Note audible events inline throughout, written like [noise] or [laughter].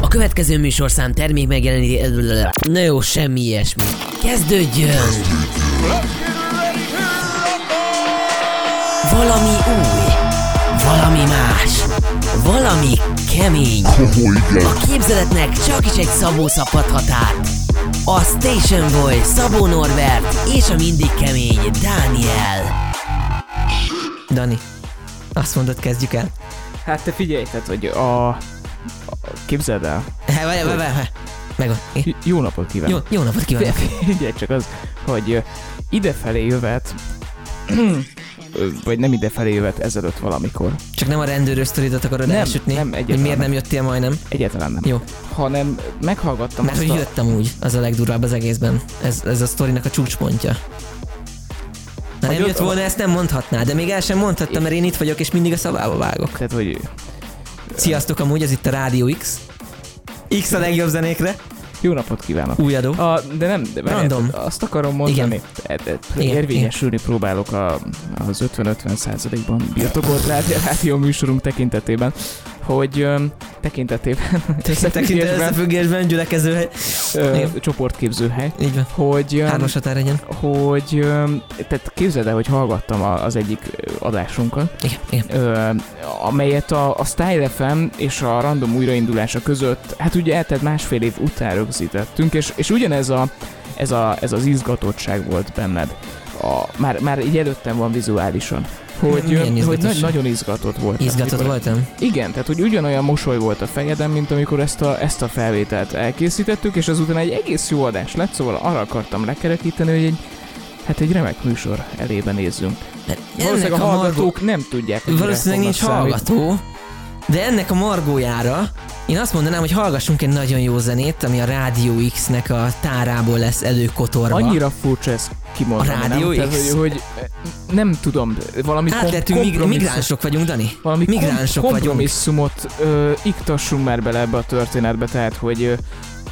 A következő műsorszám termék megjeleníti... Na jó, semmi ilyesmi. Kezdődjön! Valami új, valami más, valami kemény. A képzeletnek csak is egy Szabó szabhathat át. A Station Boy, Szabó Norbert és a mindig kemény Dániel. Dani, azt mondod, kezdjük el. Hát te figyelj, tehát, hogy a... képzeld el. Há, várj, várj, várj. Meg J- Jó napot kívánok. Jó, jó napot kívánok. [laughs] Figyelj csak az, hogy idefelé jövet, vagy nem idefelé jövet ezelőtt valamikor. Csak nem a rendőrös sztoridat akarod Nem, elsütni? nem, hogy egyáltalán miért nem nem. jöttél majdnem? Egyáltalán nem. Jó. Hanem meghallgattam Mert hogy a... jöttem úgy, az a legdurvább az egészben. Ez, ez a sztorinak a csúcspontja. Ha nem Hogy jött volna, ezt nem mondhatná, de még el sem mondhattam, mert én itt vagyok, és mindig a szavába vágok. Tehát, hogy Sziasztok, amúgy ez itt a Rádió X. X a legjobb zenékre, jó napot kívánok. új adó. A, de nem, de várjál, Random. azt akarom mondani, Igen. Igen. Igen, érvényesülni próbálok a, az 50-50 százalékban birtokolt rádió műsorunk tekintetében, hogy öm, tekintetében, Tekintetben összefüggésben, gyülekező ö, Igen. csoportképzőhely, Így van. hogy, öm, Hármas határegyen. hogy öm, tehát képzeld el, hogy hallgattam a- az egyik adásunkat, Igen, igen. ö, amelyet a, a Style FM és a random újraindulása között, hát ugye eltelt másfél év után rögzítettünk, és, és ugyanez a, ez, a, ez az izgatottság volt benned. A, már, már így előttem van vizuálisan. Hogy, hogy nagy, nagyon izgatott volt. Izgatott amikor- voltam? Igen, tehát hogy ugyanolyan mosoly volt a fejeden, mint amikor ezt a, ezt a felvételt elkészítettük, és azután egy egész jó adás lett, szóval arra akartam lekerekíteni, hogy egy, hát egy remek műsor elébe nézzünk. Mert Valószínűleg a hallgatók nem tudják, hogy Valószínűleg nincs fognak számítani. De ennek a margójára én azt mondanám, hogy hallgassunk egy nagyon jó zenét, ami a Rádió X-nek a tárából lesz előkotorva. Annyira furcsa ez kimondani, A Rádió nem? X? Tehát, hogy, hogy nem tudom, valami kom- Átlettünk, mig- migránsok vagyunk, Dani. valami kom- migránsok vagyunk. kompromisszumot ö, iktassunk már bele ebbe a történetbe, tehát, hogy ö,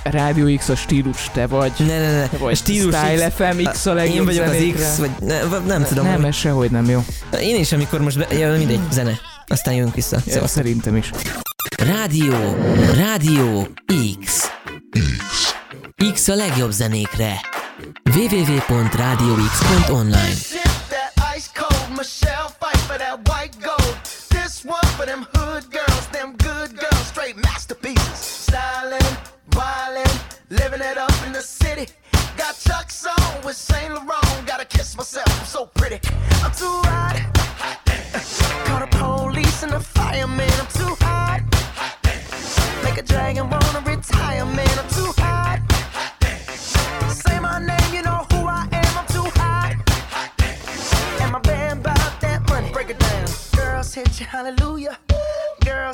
Rádió X a stílus te vagy, Ne, ne, ne. vagy a stílus Style X, FM X a legjobb én vagyok az zenékre. X, vagy ne, nem tudom. Nem, ez sehogy nem jó. Én is, amikor most be, ja, mindegy, zene. Aztán jövünk vissza. Ja, Szóval. szerintem is. Rádió, Rádió X. X a legjobb zenékre. www.radiox.online Shit, that ice cold Michelle fight for that white gold. This one for them hood girls, them good girls, straight masterpieces. Styling, wildin', living it up in the city. Got Chuck's on with Saint Laurent. Gotta kiss myself, I'm so pretty. I'm too hot.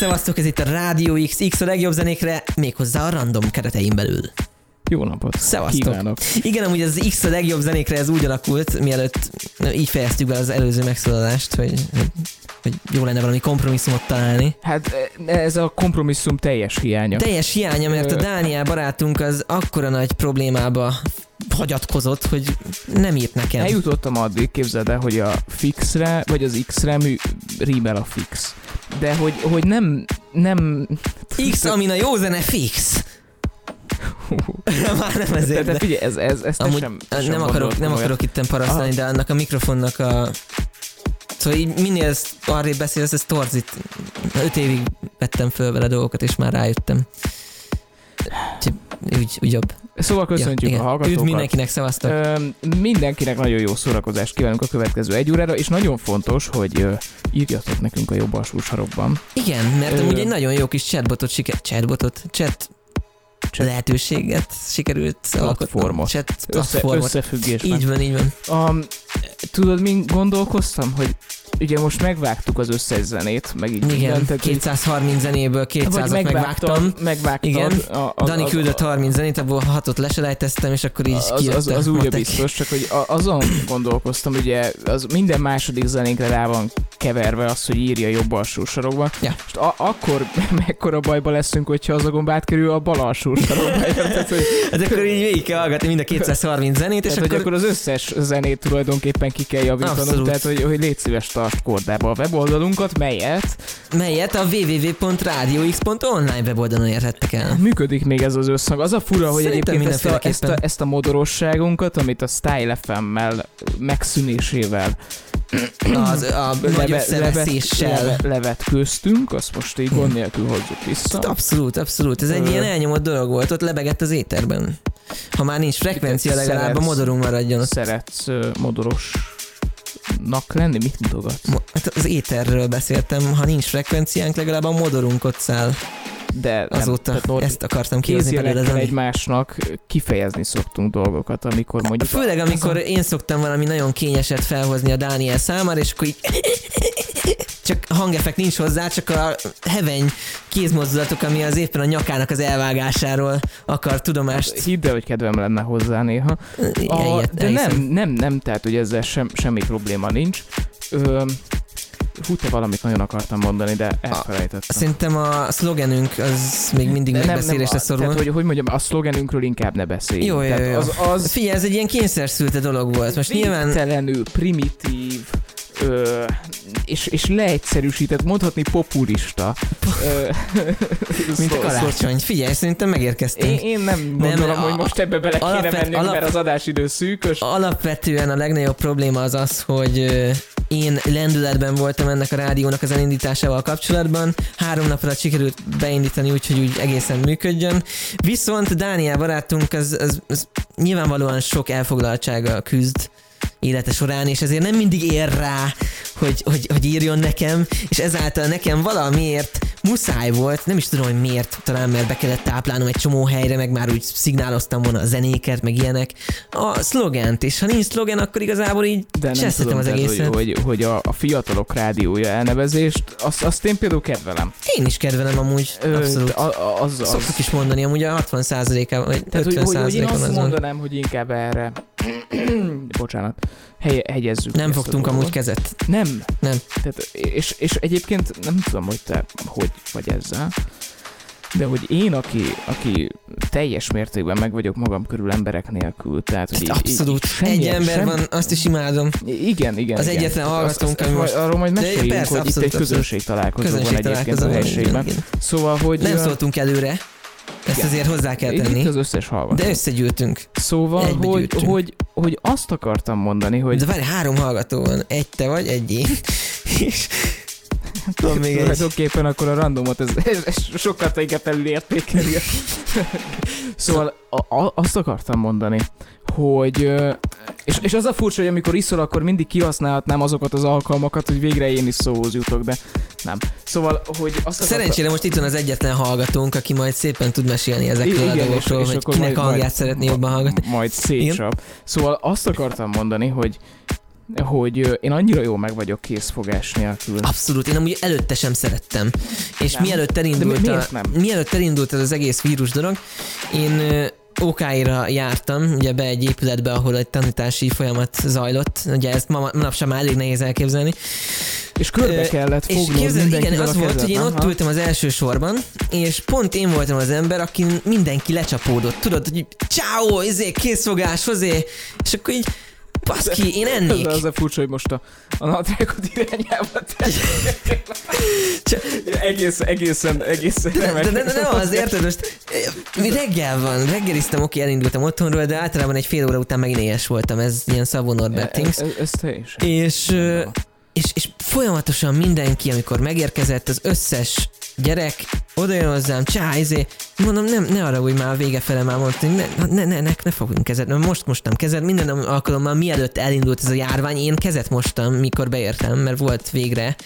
szevasztok, ez itt a Rádió X, X a legjobb zenékre, méghozzá a random keretein belül. Jó napot. Szevasztok. Kívánok. Igen, amúgy az X a legjobb zenékre ez úgy alakult, mielőtt így fejeztük be az előző megszólalást, hogy, hogy, jó lenne valami kompromisszumot találni. Hát ez a kompromisszum teljes hiánya. Teljes hiánya, mert a. Dániel barátunk az akkora nagy problémába hagyatkozott, hogy nem írt nekem. Eljutottam addig, képzeld el, hogy a fixre, vagy az x-re mű, rímel a fix. De hogy, hogy nem, nem... X, amin a jó zene fix. [laughs] Már nem ezért, de de, figyelj, ez, ez, ezt amúgy sem, te sem nem, akarok, nem olyat. akarok itten parasztani, de annak a mikrofonnak a... Szóval így minél arrébb beszélsz, ez torzít. Öt évig vettem föl vele dolgokat, és már rájöttem. Úgyhogy Úgy, úgy jobb. Szóval köszöntjük igen. a hallgatókat. Üdv mindenkinek, szevasztok. Ö, mindenkinek nagyon jó szórakozást kívánunk a következő egy órára, és nagyon fontos, hogy ö, írjatok nekünk a jobb alsó sarokban. Igen, mert Ö, amúgy egy nagyon jó kis chatbotot siker... Chatbotot? Chat Chat. lehetőséget sikerült Platformot. Chat Össze, platformot. összefüggésben. így van, így van. Um, tudod, mi gondolkoztam, hogy ugye most megvágtuk az összes zenét, meg így Igen, mindent, tehát így- 230 zenéből 200-at megvágtam. megvágtad. Igen. A, a, Dani küldött 30 zenét, abból hatot leselejteztem, és akkor így az, az, kijött az úgy biztos, csak hogy azon gondolkoztam, ugye az minden második zenénkre rá van keverve az, hogy írja jobb alsó sarokba. Ja. Most a- akkor [laughs] mekkora bajba leszünk, hogyha az a gomb átkerül a bal alsó sarokba. [laughs] Tehát, hogy, Hát akkor így végig kell hallgatni mind a 230 zenét, és tehát, hogy akkor... akkor az összes zenét tulajdonképpen ki kell javítanunk, Abszolút. tehát hogy, hogy légy szíves tartsd kordába a weboldalunkat, melyet Melyet a www.radiox.online weboldalon érhettek el. működik még ez az összhang. Az a fura, hogy Szerintem egyébként ezt a, ezt, a, ezt a modorosságunkat, amit a Style FM-mel megszűnésével Az, a [clears throat] leve- összeveszéssel. leve- levet köztünk, azt most így gond nélkül hozzuk vissza. Abszolút, abszolút. Ez egy Ö. ilyen elnyomott dolog volt, ott lebegett az éterben. Ha már nincs frekvencia, legalább a Szeretsz- modorunk maradjon ott. Szeretsz ö, modorosnak lenni? Mit mutogatsz? Mo- Hát az éterről beszéltem, ha nincs frekvenciánk, legalább a modorunk ott száll. De Azóta nem, tehát ezt akartam kihozni belőle. egymásnak kifejezni szoktunk dolgokat, amikor mondjuk... Főleg amikor én szoktam valami nagyon kényeset felhozni a Dániel számára, és akkor így csak hangeffekt nincs hozzá, csak a heveny kézmozdulatok, ami az éppen a nyakának az elvágásáról akar tudomást. Hidd el, hogy kedvem lenne hozzá néha. A, de nem, nem, nem, tehát hogy ezzel sem, semmi probléma nincs. Ö, hú, te valamit nagyon akartam mondani, de elfelejtettem. Szerintem a szlogenünk az még mindig De megbeszélésre a- szorul. Tehát, hogy, hogy mondjam, a szlogenünkről inkább ne beszéljünk. Jó, jó, jó. Az, az Figyelj, ez egy ilyen kényszerszülte dolog volt. Most nyilván primitív, ö, és, és leegyszerűsített, mondhatni populista. Ö, [laughs] mint szó- karácsony. Figyelj, szerintem Én, megérkeztünk. én nem gondolom, a- hogy most ebbe bele kéne alapvet- mennünk, alap- mert az adásidő szűkös. Alapvetően a legnagyobb probléma az az, hogy én lendületben voltam ennek a rádiónak az elindításával kapcsolatban. Három nap alatt sikerült beindítani úgy, hogy úgy egészen működjön. Viszont Dániel barátunk az, az, az nyilvánvalóan sok elfoglaltsága küzd élete során, és ezért nem mindig ér rá, hogy, hogy, hogy írjon nekem, és ezáltal nekem valamiért muszáj volt, nem is tudom, hogy miért, talán mert be kellett táplálnom egy csomó helyre, meg már úgy szignáloztam volna a zenéket, meg ilyenek, a szlogent, és ha nincs szlogen, akkor igazából így De nem tudom, az tehát, egészet. hogy, hogy, hogy a, a fiatalok rádiója elnevezést, azt, azt én például kedvelem. Én is kedvelem amúgy, Ö, abszolút. a- a- Az, az, Szoktuk is mondani, amúgy a 60%-a, vagy Tehát, hogy, 50 hogy, hogy én azt mondanám, hogy inkább erre, bocsánat, hely, hegyezzük. Nem a fogtunk dolgot. amúgy kezet. Nem. Nem. Tehát, és, és egyébként nem tudom, hogy te hogy vagy ezzel, de hogy én, aki, aki teljes mértékben meg vagyok magam körül emberek nélkül, tehát hogy így, Abszolút. így, semmi- Egy ember semmi- van, azt is imádom. Igen, igen. Az igen. egyetlen hallgatónk, ami most- Arról majd meséljünk, persze, hogy itt abszolút, egy közönség találkozó van egyébként a helységben. Szóval, hogy... Nem szóltunk előre, ezt Igen. azért hozzá kell itt tenni, az összes hallgató. de összegyűltünk. Szóval, egybe hogy, gyűjtünk. hogy, hogy azt akartam mondani, hogy De várj, három hallgató van, egy te vagy, egy én. [laughs] És van még egy. tulajdonképpen akkor a randomot ez, ez, ez sokkal inkább felülértékeli. szóval a, a, azt akartam mondani, hogy és, és az a furcsa, hogy amikor iszol, akkor mindig kihasználhatnám azokat az alkalmakat, hogy végre én is szóhoz jutok, de nem. Szóval, hogy azt akartam- Szerencsére most itt van az egyetlen hallgatónk, aki majd szépen tud mesélni ezekről a Igen, dolgokról, hogy akkor kinek majd- a hangját majd- szeretné jobban hallgatni. Majd szétcsap. Szóval azt akartam mondani, hogy hogy én annyira jó meg vagyok készfogás nélkül. Abszolút, én amúgy előtte sem szerettem. És Nem. mielőtt De mi- elindult, a, nem? mielőtt elindult ez az egész vírus dolog, én ö, OK-ra jártam, ugye be egy épületbe, ahol egy tanítási folyamat zajlott, ugye ezt ma, manapság már elég nehéz elképzelni. És körbe kellett És fognod képzeld, igen, az volt, kezed, hogy én ott aha. ültem az első sorban, és pont én voltam az ember, akin mindenki lecsapódott. Tudod, hogy ciao, izé, készfogás, hozé, és akkor így, baszki, én ennék. Ez az a furcsa, hogy most a, a nadrágod irányába egész, egészen, egészen De, remek. de, de, de nem az, érted? Most mi reggel van, reggeliztem, oké, elindultam otthonról, de általában egy fél óra után megint éhes voltam, ez ilyen Szabó Norbert things. Ez, ez teljesen. És, és, és folyamatosan mindenki, amikor megérkezett, az összes gyerek oda jön hozzám, csá, izé, mondom, nem, ne arra, hogy már a vége fele már mondtam, ne, ne, ne, ne, ne fogunk kezet, mert most mostam kezet, minden alkalommal mielőtt elindult ez a járvány, én kezet mostam, mikor beértem, mert volt végre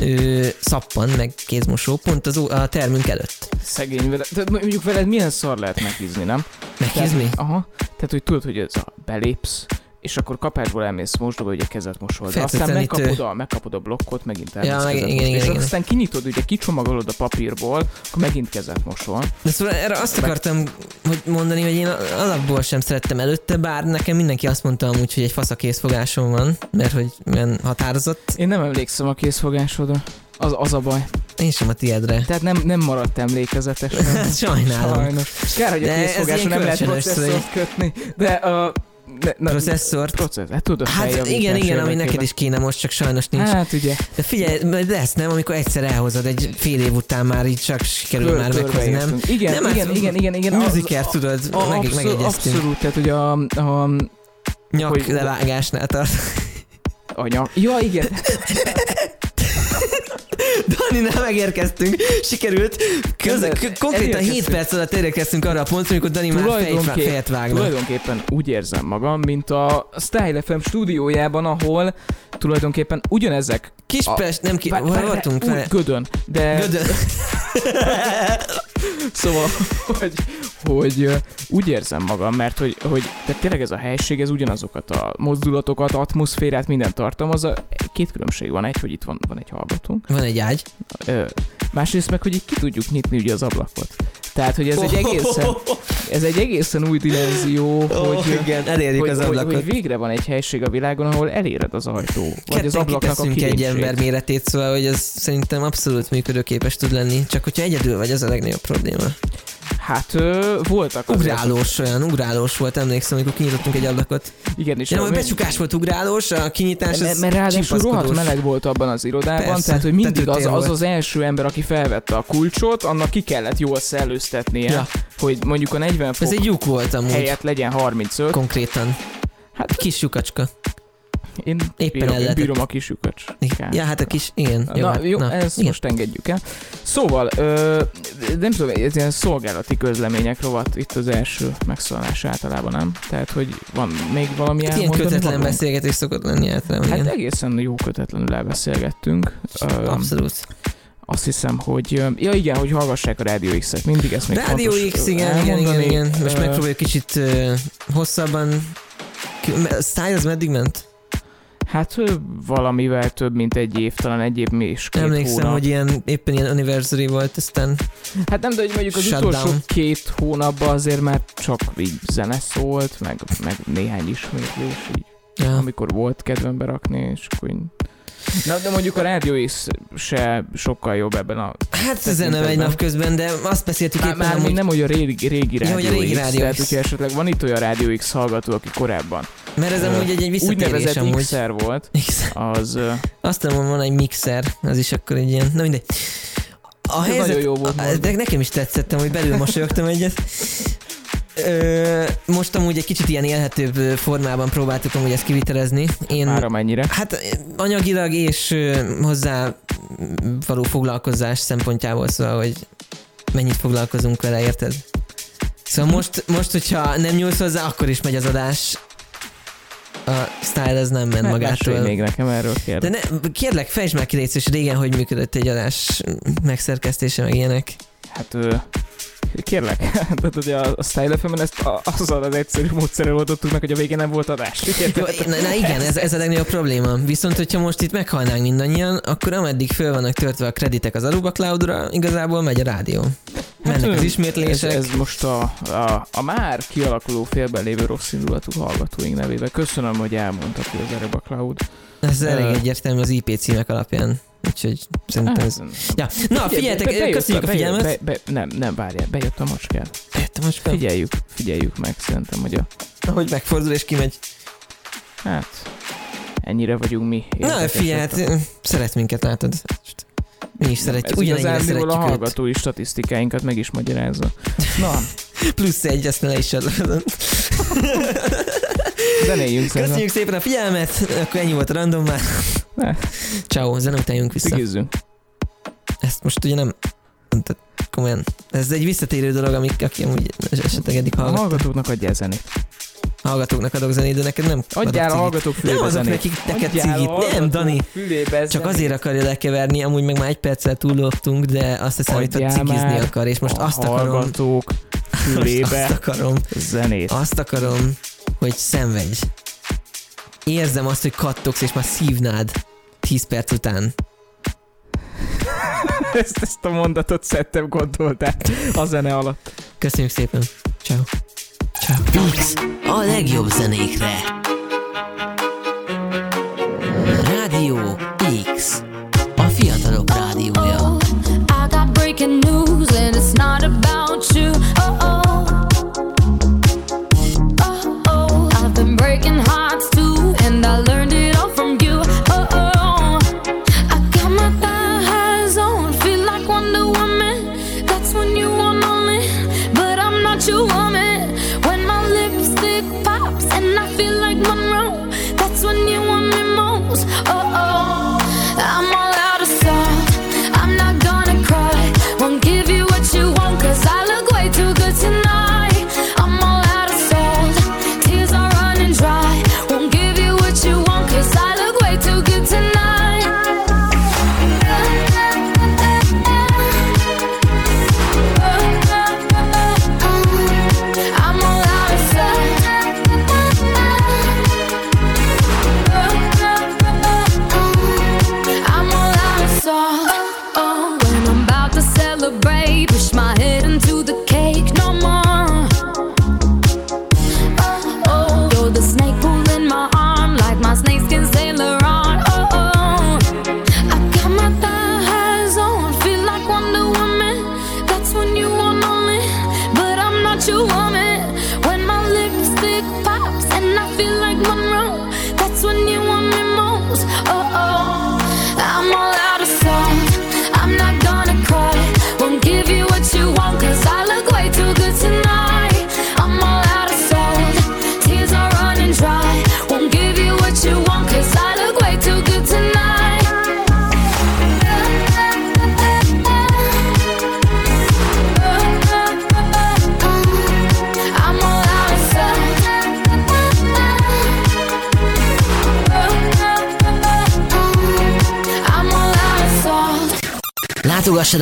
ö, szappan, meg kézmosó, pont az, a termünk előtt. Szegény veled. Tehát mondjuk veled milyen szar lehet meghízni, nem? Meghízni? Tehát, aha. Tehát, hogy tudod, hogy ez a belépsz, és akkor kapásból elmész mosdóba, a kezet mosol. De aztán megkapod a, megkapod a blokkot, megint elmész Ja, meg- igen, mosni. igen, és igen. aztán kinyitod, ugye kicsomagolod a papírból, akkor megint kezet mosol. De szóval erre azt akartam hogy mondani, hogy én alapból sem szerettem előtte, bár nekem mindenki azt mondta amúgy, hogy egy fasz a készfogásom van, mert hogy olyan határozott. Én nem emlékszem a készfogásodra. Az, az a baj. Én sem a tiedre. Tehát nem, nem maradt emlékezetes. [laughs] Sajnálom. Sajnos. Kár, hogy a készfogásra ilyen nem lehet processzort kötni, de a... Ne, na, Processzort. Processz, hát tudod, Hát igen, igen, ami neked is kéne most, csak sajnos nincs. Hát ugye, De figyelj, majd lesz, nem? Amikor egyszer elhozod egy fél év után már így csak sikerül már meghozni, nem? Igen, Nem, igen, hát igen, igen, igen. az- Musiker, tudod, a- meg, megegyeztünk. Abszolút, tehát ugye a, a, Nyak levágásnál tart. a nyak. Ja, igen. [laughs] Daninál megérkeztünk, sikerült. Köze, konkrétan 7 elérkeztünk. perc alatt érkeztünk arra a pontra, amikor Dani már fejet vágna. Tulajdonképpen úgy érzem magam, mint a Style FM stúdiójában, ahol tulajdonképpen ugyanezek... Kispest, nem ki... Hol voltunk? Gödön, de... Gödön. [laughs] [laughs] Szóval, hogy, hogy úgy érzem magam, mert hogy, hogy tehát tényleg ez a helység, ez ugyanazokat a mozdulatokat, atmoszférát, minden tartalmaz. A- Két különbség van, egy, hogy itt van, van egy hallgatónk, Van egy ágy. Ö, másrészt meg, hogy így ki tudjuk nyitni ugye az ablakot. Tehát, hogy ez egy egészen, ez egy egészen új dimenzió, hogy, oh, igen, elérjük hogy, az hogy, ablakot. hogy végre van egy helység a világon, ahol eléred az ajtó. Vagy az Ketten ablaknak a egy ember méretét, szóval hogy ez szerintem abszolút működőképes tud lenni. Csak hogyha egyedül vagy, az a legnagyobb probléma. Hát ö, voltak Ugrálós olyan, ugrálós volt, emlékszem, amikor kinyitottunk egy ablakot. Igen, és Ja, a- becsukás volt ugrálós, a kinyitás mert, mert ráadásul rohadt meleg volt abban az irodában, Persze, tehát hogy mindig az, az az első ember, aki felvette a kulcsot, annak ki kellett jól szellőztetnie, Ja. hogy mondjuk a 40 fok Ez egy lyuk volt amúgy, helyett legyen 35. konkrétan. Hát Kis lyukacska. Én éppen bírom, el én lehetett. bírom a kis lyukacs. Ja, hát a kis, igen. Na, hát, jó, ezt igen. most engedjük el. Szóval, ö, nem tudom, ez ilyen szolgálati közlemények rovat itt az első megszólalás általában, nem? Tehát, hogy van még valami Hát ilyen kötetlen valónk? beszélgetés szokott lenni általában, Hát igen. egészen jó kötetlenül elbeszélgettünk. Abszolút. azt hiszem, hogy... Ja igen, hogy hallgassák a Rádió X-et, mindig ezt még Rádió X, igen, igen, igen, igen. Most megpróbáljuk kicsit hosszabban. Ki- a Style az meddig ment? Hát valamivel több, mint egy év, talán egy év és két Emlékszem, hónap. hogy ilyen, éppen ilyen anniversary volt, aztán Hát nem, de hogy mondjuk az Shutdown. utolsó két hónapban azért már csak így zene szólt, meg, meg néhány ismétlés, így, ja. amikor volt kedvem berakni, és akkor. Na, de mondjuk a Rádió X se sokkal jobb ebben a... Hát zene megy napközben, de azt beszéltük Már, éppen már amúgy, nem, hogy a régi, régi Ja, hogy a Rádió régi X, Rádió tehát hogyha esetleg van itt olyan Rádió X hallgató, aki korábban mert ez amúgy egy, egy visszatérés úgynevezett amúgy. X-er volt, Mixer. az... Azt mondom, van egy mixer, az is akkor egy ilyen, na mindegy. A Ez helyzet, nagyon jó volt a- de nekem is tetszettem, hogy belül mosolyogtam egyet. Ö, most amúgy egy kicsit ilyen élhetőbb formában próbáltuk amúgy ezt kivitelezni. Én, Már amennyire. Hát anyagilag és hozzá való foglalkozás szempontjából, szóval, hogy mennyit foglalkozunk vele, érted? Szóval most, most, hogyha nem nyúlsz hozzá, akkor is megy az adás. A style az nem ment Ne- magától. még nekem erről De kérdez. ne, kérlek, fejtsd már ki légy régen hogy működött egy adás megszerkesztése, meg ilyenek. Hát kérlek, [laughs] tehát ugye a, a Style FM-en ezt a, azzal az egyszerű módszerrel oldottuk meg, hogy a végén nem volt adás. Jó, na, na igen, ez, ez a legnagyobb probléma. Viszont, hogyha most itt meghalnánk mindannyian, akkor ameddig föl vannak töltve a kreditek az Aruba Cloudra, igazából megy a rádió. mennek az ez, ismétlések. ez most a, a, a már kialakuló félben lévő rossz indulatú hallgatóink nevébe. Köszönöm, hogy elmondta ki az Ereba Cloud. Ez elég egyértelmű az IP címek alapján. Úgyhogy szerintem ez... Ja. Na, figyeljetek, bejött köszönjük a bejött- figyelmet. Be, be, nem, nem, várjál, bejött a macskám. Értem, most fel, Figyeljük, figyeljük meg, szerintem, hogy a, ahogy megfordul és kimegy. hát, ennyire vagyunk mi. Na, hát, szeret minket, látod. Mi is szeretjük, ugyanennyire igazándiból a szeretjük őt. hallgatói statisztikáinkat meg is magyarázza. Na, [laughs] Plusz egy, ezt ne le is adod. zenéljünk. Köszönjük szépen a figyelmet, akkor ennyi volt a random már. Ne. Ciao, zene után jönk vissza. Cigizzünk. Ezt most ugye nem... Tehát komolyan. Ez egy visszatérő dolog, amik, aki amúgy esetleg eddig A hallgat, hallgatóknak adjál zenét. hallgatóknak adok zenét, de neked nem Adjál a hallgatók fülébe Nem adok zenét. nekik, neked a cigit. Nem, Dani. Csak azért akarja lekeverni, amúgy meg már egy perccel túlloptunk, de azt hiszem, hogy cigizni akar, és most a azt akarom, hallgatók [laughs] fülébe azt akarom, zenét. azt akarom, hogy szenvedj. Érzem azt, hogy kattogsz, és már szívnád 10 perc után. [laughs] ezt, ezt a mondatot szedtem gondoltál a zene alatt. Köszönjük szépen. Ciao. Ciao. Mix a legjobb zenékre. Rádió X. A fiatalok rádiója. Oh, I got breaking news and it's not about you. Oh,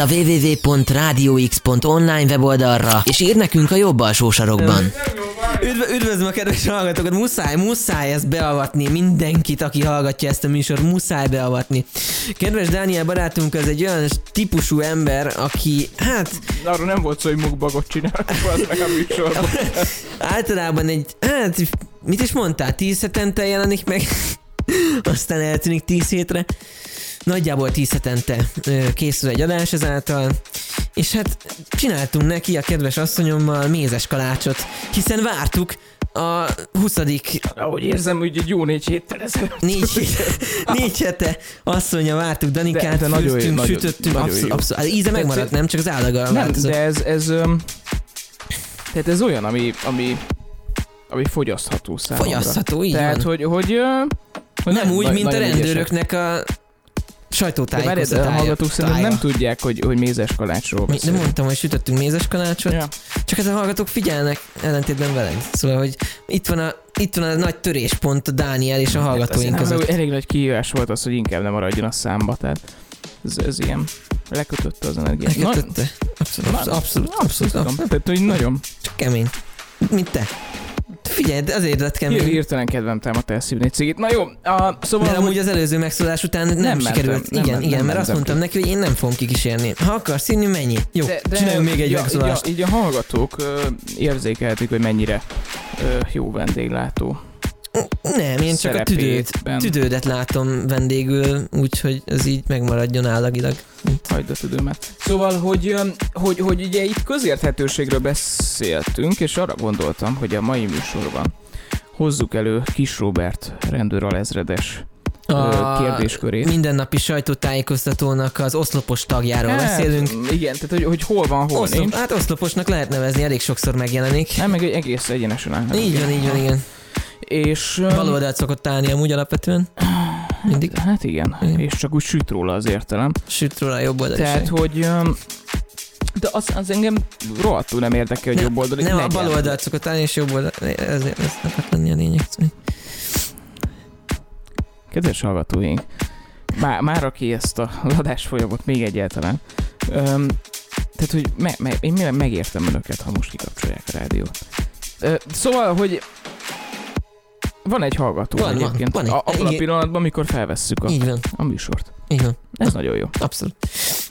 a www.radiox.online weboldalra, és írd nekünk a jobb alsó sarokban. Üdv- üdvözlöm a kedves hallgatókat, muszáj, muszáj ezt beavatni, mindenkit, aki hallgatja ezt a műsort, muszáj beavatni. Kedves Dániel barátunk az egy olyan típusú ember, aki, hát Arra nem volt szó, hogy mukbagot csinálok, az meg a műsorban. [laughs] általában egy, hát mit is mondtál, tíz hetente jelenik meg, [laughs] aztán eltűnik tíz hétre. Nagyjából tíz hetente ö, készül egy adás ezáltal, és hát csináltunk neki a kedves asszonyommal mézes kalácsot, hiszen vártuk a 20. Ahogy érzem, hogy egy jó négy héttel ezelőtt. négy, négy hete asszonya vártuk Danikát, De- de főztünk, nagyon- sütöttünk, nagyon abszolút, jó. abszolút, hát íze megmaradt, nem? Csak az állaga Nem, változott. de ez, ez, tehát ez olyan, ami, ami, ami fogyasztható számomra. Fogyasztható, így Tehát, van. hogy, hogy, hogy Nem úgy, na- mint a nagyon ügyesek. rendőröknek a De a hallgatók szerintem nem tudják, hogy, hogy mézes kalácsról Mi- Nem beszélünk. mondtam, hogy sütöttünk mézes kalácsot, Ja. csak hát a hallgatók figyelnek ellentétben veled. Szóval, hogy itt van a, itt van a nagy töréspont a Dániel és a hallgatóink Hát, között. elég nagy kihívás volt az, hogy inkább nem maradjon a számba, tehát ez, ez ilyen lekötötte az energiát. Na- Megkötötte. Abszolút, Na- abszolút, abszolút, abszolút, tudom. abszolút. Tehát, hogy nagyon. Csak kemény. Mint te. Figyelj, de azért lett Hír, kemény. hirtelen kedvem támadt elszívni egy cigit. Na jó, a, szóval... Hogy- amúgy az előző megszólás után nem, Nem sikerült. mentem, nem igen, mentem, igen, nem mert azt mondtam ki. neki, hogy én nem fogom kikísérni. Ha akarsz inni, mennyi? Jó, de, de csináljunk még egy így a- megszólást. Így a, így a hallgatók ö, érzékelhetik, hogy mennyire ö, jó vendéglátó. Nem, én csak a tüdőt, tüdődet látom vendégül, úgyhogy ez így megmaradjon állagilag. Hagyd a tüdőmet. Szóval, hogy, hogy, hogy ugye itt közérthetőségről beszéltünk, és arra gondoltam, hogy a mai műsorban hozzuk elő Kis Robert rendőralezredes ö, kérdéskörét. mindennapi sajtótájékoztatónak az oszlopos tagjáról Hát, beszélünk. Igen, tehát hogy, hogy hol van, hol Oszlop, nincs. hát oszloposnak lehet nevezni, elég sokszor megjelenik. Nem, meg egy egész egyenesen áll. Így van, így van, igen. És... Bal oldalt szokott állni amúgy alapvetően. Mindig. Hát igen, Igen. és csak úgy süt róla az értelem. Süt róla a jobb oldalt. Tehát, hogy... De az, az engem rohadtul nem érdekel, hogy Nem, jobb oldali Nem, a bal oldalt szokott állni, és jobb oldalt. Ezért ez akart lenni a lényeg. Kedves hallgatóink, már, már aki ezt a adás folyamot még egyáltalán, öm, tehát, hogy me, me, én me, megértem önöket, ha most kikapcsolják a rádiót. Ö, szóval, hogy van egy hallgató Van, van, egyébként, van egy- a, abban a igen. pillanatban, amikor felvesszük a, Így van, a műsort. így van. Ez nagyon jó. Abszolút.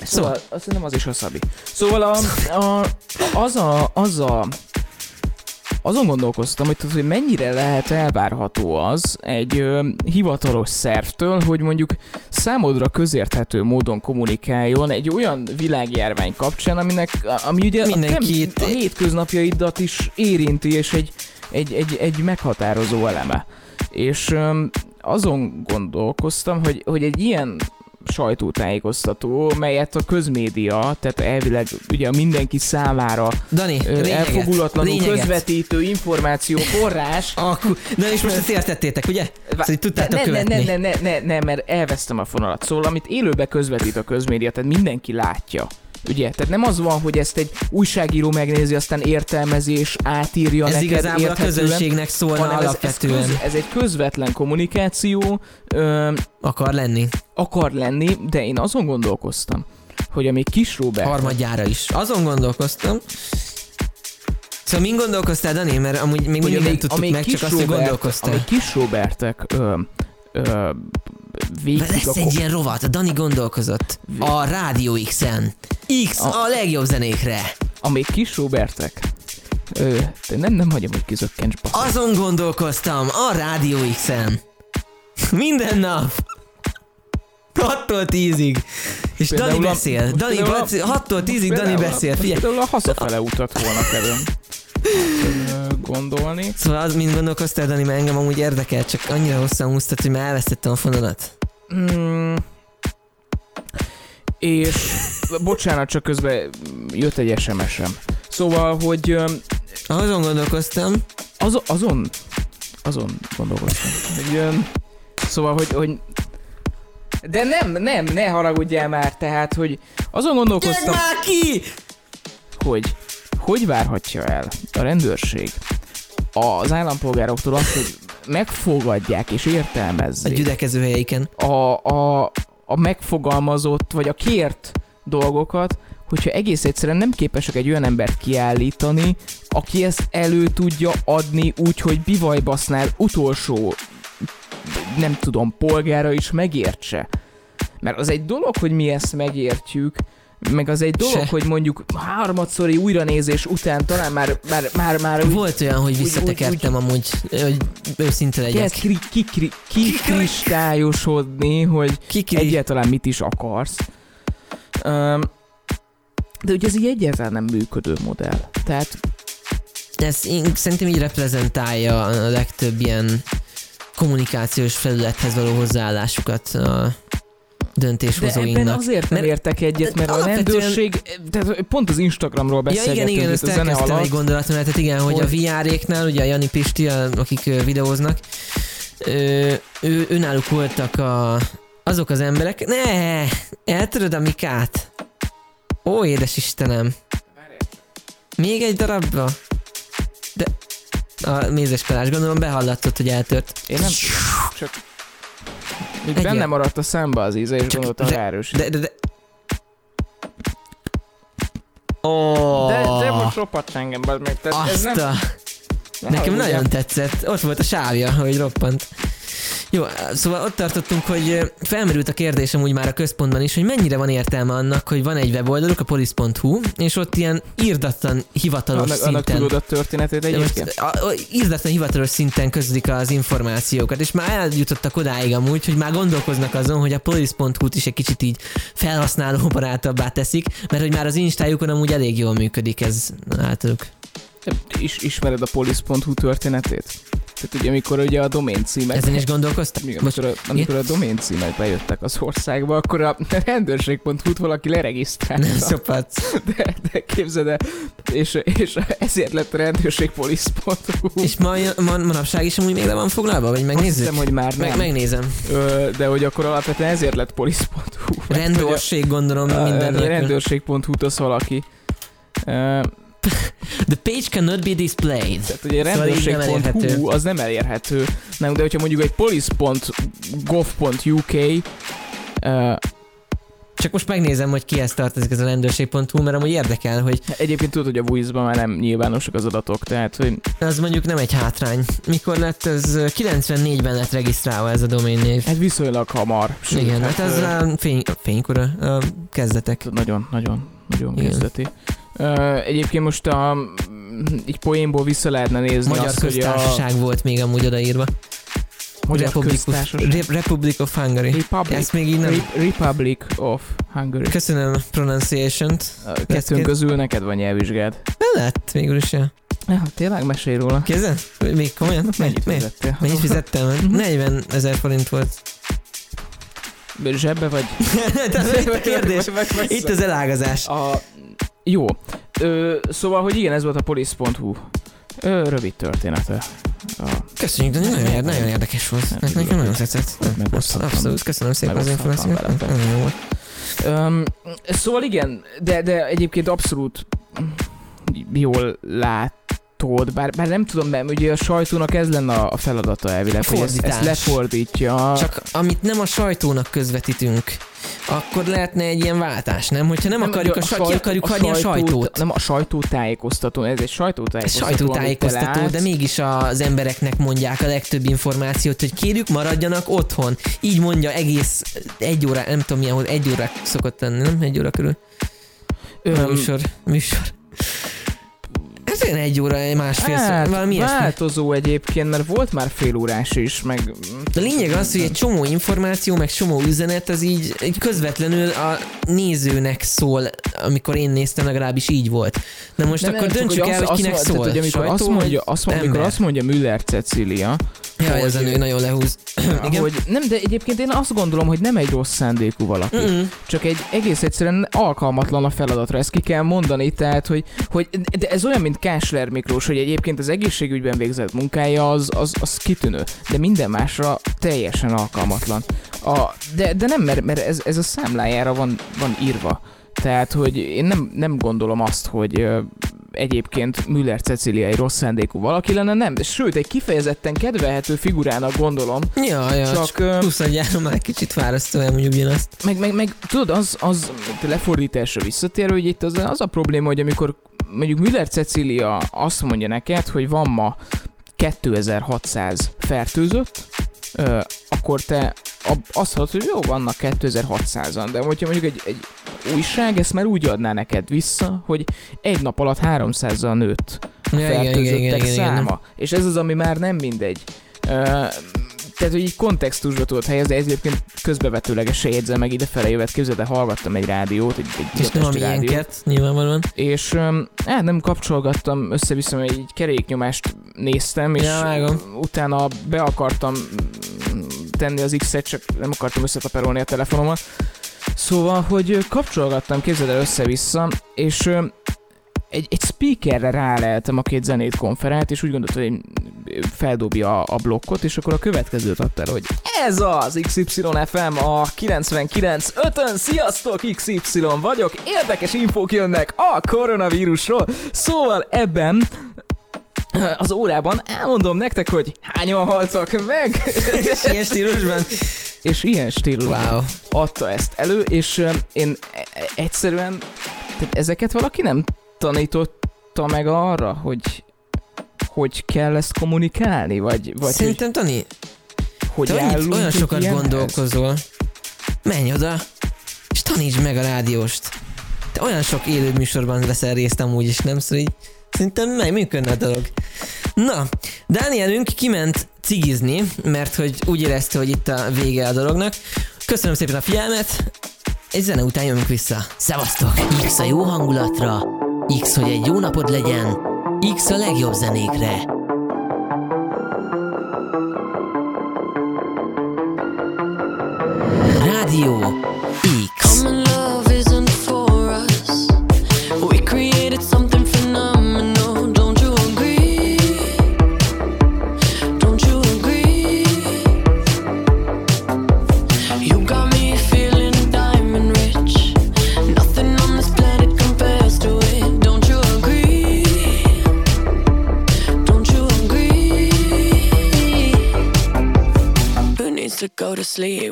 Szóval, azt szerintem az is a Szabi. Szóval a, a, az a, az a, azon gondolkoztam, hogy, hogy mennyire lehet elvárható az egy ö, hivatalos szervtől, hogy mondjuk számodra közérthető módon kommunikáljon egy olyan világjárvány kapcsán, aminek, ami ugye Mindenkit- a, a hétköznapjaidat is érinti, és egy, egy, egy, egy meghatározó eleme. És azon gondolkoztam, hogy, hogy egy ilyen sajtótájékoztató, melyet a közmédia, tehát elvileg ugye mindenki számára Dani, lényeget, elfogulatlanul lényeget. közvetítő információ forrás. [laughs] Akkor, na és most ezt értettétek, ugye? Szóval tudtátok ne, ne, követni. ne, ne, ne, ne, mert elvesztem a fonalat. Szóval, amit élőbe közvetít a közmédia, tehát mindenki látja. Ugye? Tehát nem az van, hogy ezt egy újságíró megnézi, aztán értelmezi és átírja Ez neked igazából a közönségnek szólna hanem ez, ez, alapvetően. köz, ez egy közvetlen kommunikáció, ö, Akar lenni. akar lenni, de én azon gondolkoztam, hogy amíg Kis Robert... Harmadjára is. Azon gondolkoztam. Szóval min gondolkoztál, Dani? Mert amúgy még mindig nem tudtuk meg, csak azt, hogy gondolkoztál. amíg Kis Robertek ö, ö, végzik Lesz a egy ilyen rovat, a Dani gondolkozott. A Rádió X-en. X A- a legjobb zenékre. amíg Kis Robertek ö, nem, nem hagyom, hogy kizökkents. Azon gondolkoztam, a Rádió X-en. Minden nap. 6-tól 10-ig. És Dani Például a- beszél. Dani például a- beszél. 6-tól 10-ig Dani a- beszél. Figyelj. Például a hazafele utat volna ö, gondolni. Szóval az, mint gondolkoztál, Dani, mert engem amúgy érdekel, csak annyira hosszan húztad, hogy már elvesztettem a fonalat. Mm, és [laughs] bocsánat, csak közben jött egy SMS-em. Szóval, hogy Azon gondolkoztam, az, azon, azon gondolkoztam. Hogy, szóval, hogy, hogy de nem, nem, ne haragudjál már, tehát, hogy azon Gyere gondolkoztam, már ki! hogy hogy várhatja el a rendőrség az állampolgároktól azt, hogy megfogadják és A értelmezzék gyülekező helyeiken. a, a, a megfogalmazott, vagy a kért dolgokat, hogyha egész egyszerűen nem képesek egy olyan embert kiállítani, aki ezt elő tudja adni úgy, hogy bivajbasznál utolsó, nem tudom, polgára is megértse. Mert az egy dolog, hogy mi ezt megértjük, meg az egy dolog, Se. hogy mondjuk harmadszori újranézés után talán már, már, már, már úgy Volt olyan, hogy úgy- visszatekertem amúgy, hogy őszinte legyek. kezd kri, kikri, kikristályosodni, hogy Kiki, egyáltalán mit is akarsz. Um, de ugye ez így egyáltalán nem működő modell. Tehát ez én, szerintem így reprezentálja a legtöbb ilyen kommunikációs felülethez való hozzáállásukat a de ebben döntéshozóinknak. azért nem Mert- értek egyet, mert a rendőrség, tehát pont az Instagramról Ja beszélgettünk igen, igen, ezt elkezdtem egy gondolatmenetet, igen, hogy, Hogy- a VR-éknál, ugye a Jani Pisti, akik videóznak, ö, ő, őnáluk voltak a, azok az emberek, ne, eltöröd a mikát. Ó, édes Istenem. Még egy darabba. De a mézeskalás, gondolom behallattad, hogy eltört. Én nem csak így Egy benne maradt a szembe az íze, és gondoltam de- ráerősíteni. De, de, de... Ó, De, de most ropadt engem, meg. Tehát ez azt nem, a... Nekem nagyon tetszett. Ott volt a sávja, hogy roppant. Jó, szóval ott tartottunk, hogy felmerült a kérdésem úgy már a központban is, hogy mennyire van értelme annak, hogy van egy weboldaluk, a police.hu, és ott ilyen írdatlan hivatalos Annak, annak szinten tudod a történetét egyébként? most a, a, írdatlan hivatalos szinten közlik az információkat, és már eljutottak odáig amúgy, hogy már gondolkoznak azon, hogy a police.hu-t is egy kicsit így felhasználóbarátabbá teszik, mert hogy már az instájukon amúgy elég jól működik ez általuk. Is, ismered a police.hu történetét? Tehát ugye, amikor ugye a domén címek... Ezen is gondolkoztak? Igen, Most, amikor, a, amikor a domén címek bejöttek az országba, akkor a rendőrség.hu-t valaki leregisztrálta. nem szopatsz. De, de képzeld el, és, és ezért lett a rendőrségpolisz.hu. És ma, ma, manapság is amúgy még le van foglalva, vagy Azt megnézzük? hiszem, hogy már Meg, nem. megnézem. Ö, de hogy akkor alapvetően ezért lett polisz.hu. Rendőrség gondolom minden. A rendőrség.hu-t az valaki. Ö, The page cannot be displayed. Tehát ugye a Szóval rendőrség.hu az nem elérhető. Nem, de hogyha mondjuk egy police.gov.uk ö, Csak most megnézem, hogy kihez tartozik ez a rendőrség.hu, mert amúgy érdekel, hogy egyébként tudod, hogy a Voice-ban már nem nyilvánosak az adatok, tehát hogy az mondjuk nem egy hátrány. Mikor lett ez? 94-ben lett regisztrálva ez a domain név. ez viszonylag hamar. Sőt, Igen, hát ez ö, a fény, fénykora, a kezdetek. Nagyon, nagyon, nagyon Igen. kezdeti. Egyébként most a, így poénból vissza lehetne nézni Magyar azt, hogy a köztársaság volt még amúgy odaírva. Magyar Republicus, köztársaság. Re- Republic of Hungary. Republic, Ezt még így nem... Re- Republic of Hungary. Köszönöm a pronunciation-t. Kettőnk közül neked van nyelvvizsgád. Lett végül is, ja. Ja, tényleg mesélj róla. Kézen? Még komolyan? Mennyit fizettél? mennyit fizettem? Mhm. 40 ezer forint volt. Zsebbe vagy? [laughs] Itt a kérdés. Itt az elágazás. A... Jó. Ö, szóval, hogy igen, ez volt a police.hu. Ö, rövid története. A... Köszönjük, de nagyon, ér- nagyon érdekes volt. Nem Nekem nagyon tetszett. Abszolút, köszönöm szépen az információt. Nagyon jó volt. Öm, szóval igen, de, de egyébként abszolút jól látod, bár, bár nem tudom, mert ugye a sajtónak ez lenne a a feladata elvileg, A hogy ezt, ezt lefordítja. Csak amit nem a sajtónak közvetítünk, akkor lehetne egy ilyen váltás, nem? Hogyha nem, akarjuk, a, ugye sa- ki akarjuk hagyni a sajtót. Nem a sajtótájékoztató, ez egy sajtótájékoztató. sajtótájékoztató, de mégis az embereknek mondják a legtöbb információt, hogy kérjük, maradjanak otthon. Így mondja egész egy óra, nem tudom milyen, hogy egy óra szokott lenni, nem? Egy óra körül. A Öm, műsor. Műsor. Ez olyan egy óra, másfél szó, Hát, valami ilyesmi. változó egyébként, mert volt már fél órás is, meg... A lényeg az, hogy egy csomó információ, meg csomó üzenet, az így, így közvetlenül a nézőnek szól, amikor én néztem, legalábbis így volt. Na most Nem, akkor nem, döntsük el, azt- hogy kinek azt, szól. Tehát, hogy amikor Sajtó azt mondja, azt mondja, amikor azt mondja Müller Cecília, Jaj, ez a hogy- nő nagyon lehúz. [clears throat] Igen? hogy nem, de egyébként én azt gondolom, hogy nem egy rossz szándékú valaki. Mm-mm. Csak egy egész egyszerűen alkalmatlan a feladatra, ezt ki kell mondani, tehát, hogy, hogy de ez olyan, mint Kásler Miklós, hogy egyébként az egészségügyben végzett munkája az, az, az kitűnő, de minden másra teljesen alkalmatlan. A, de, de nem, mert, mert ez, ez a számlájára van, van írva. Tehát, hogy én nem, nem gondolom azt, hogy egyébként Müller Cecília egy rossz szándékú valaki lenne, nem, de sőt, egy kifejezetten kedvelhető figurának gondolom, Ja, ja, csak, csak... csak ö, 20 már egy kicsit fárasztó elmondjuk ugyanazt. meg, meg, meg tudod, az, az lefordításra visszatérő, hogy itt az, az a probléma, hogy amikor mondjuk Müller Cecília azt mondja neked, hogy van ma 2600 fertőzött, ö, akkor te azt mondod, hogy jó, vannak 2600-an, de hogyha mondjuk egy, egy újság ezt már úgy adná neked vissza, hogy egy nap alatt 300-zal nőtt Ja, igen, igen, fertőzöttek igen, igen, száma. igen. És ez az, ami már nem mindegy. Ö, tehát, hogy így kontextusba tudod helyezni, ez egyébként közbevetőlegesen jegyzem meg idefele jövet, képzeld el, hallgattam egy rádiót, egy, egy És nem a milyenket, nyilvánvalóan. és hát nem kapcsolgattam össze-vissza, mert egy keréknyomást néztem, és Ja, vágom. utána be akartam tenni az X-et, csak nem akartam összetaperolni a telefonomat. Szóval, hogy kapcsolgattam, képzeld el össze-vissza, és egy, egy speakerre ráleltem a két zenét konferált, és úgy gondoltam, hogy feldobja a, a blokkot, és akkor a következőt adta el, hogy ez az XYFM a 99.5-ön, sziasztok XY vagyok, érdekes infók jönnek a koronavírusról, szóval ebben az órában elmondom nektek, hogy hányan haltak meg, [laughs] Ilyen stílusban. és ilyen stílusban Wow. adta ezt elő, és én e- e- egyszerűen, tehát ezeket valaki nem tanította meg arra, hogy hogy kell ezt kommunikálni? Vagy, vagy Szerintem, Tani, hogy, te hogy annyit, olyan sokat ilyenhez? gondolkozol. Menj oda, és tanítsd meg a rádióst. Te olyan sok élő műsorban veszel részt amúgy is, nem? Szóval így, szerintem meg működne a dolog. Na, Dánielünk kiment cigizni, mert hogy úgy érezte, hogy itt a vége a dolognak. Köszönöm szépen a figyelmet, egy zene után jövünk vissza. Szevasztok! X a jó hangulatra, X, hogy egy jó napod legyen, X a legjobb zenékre. Rádió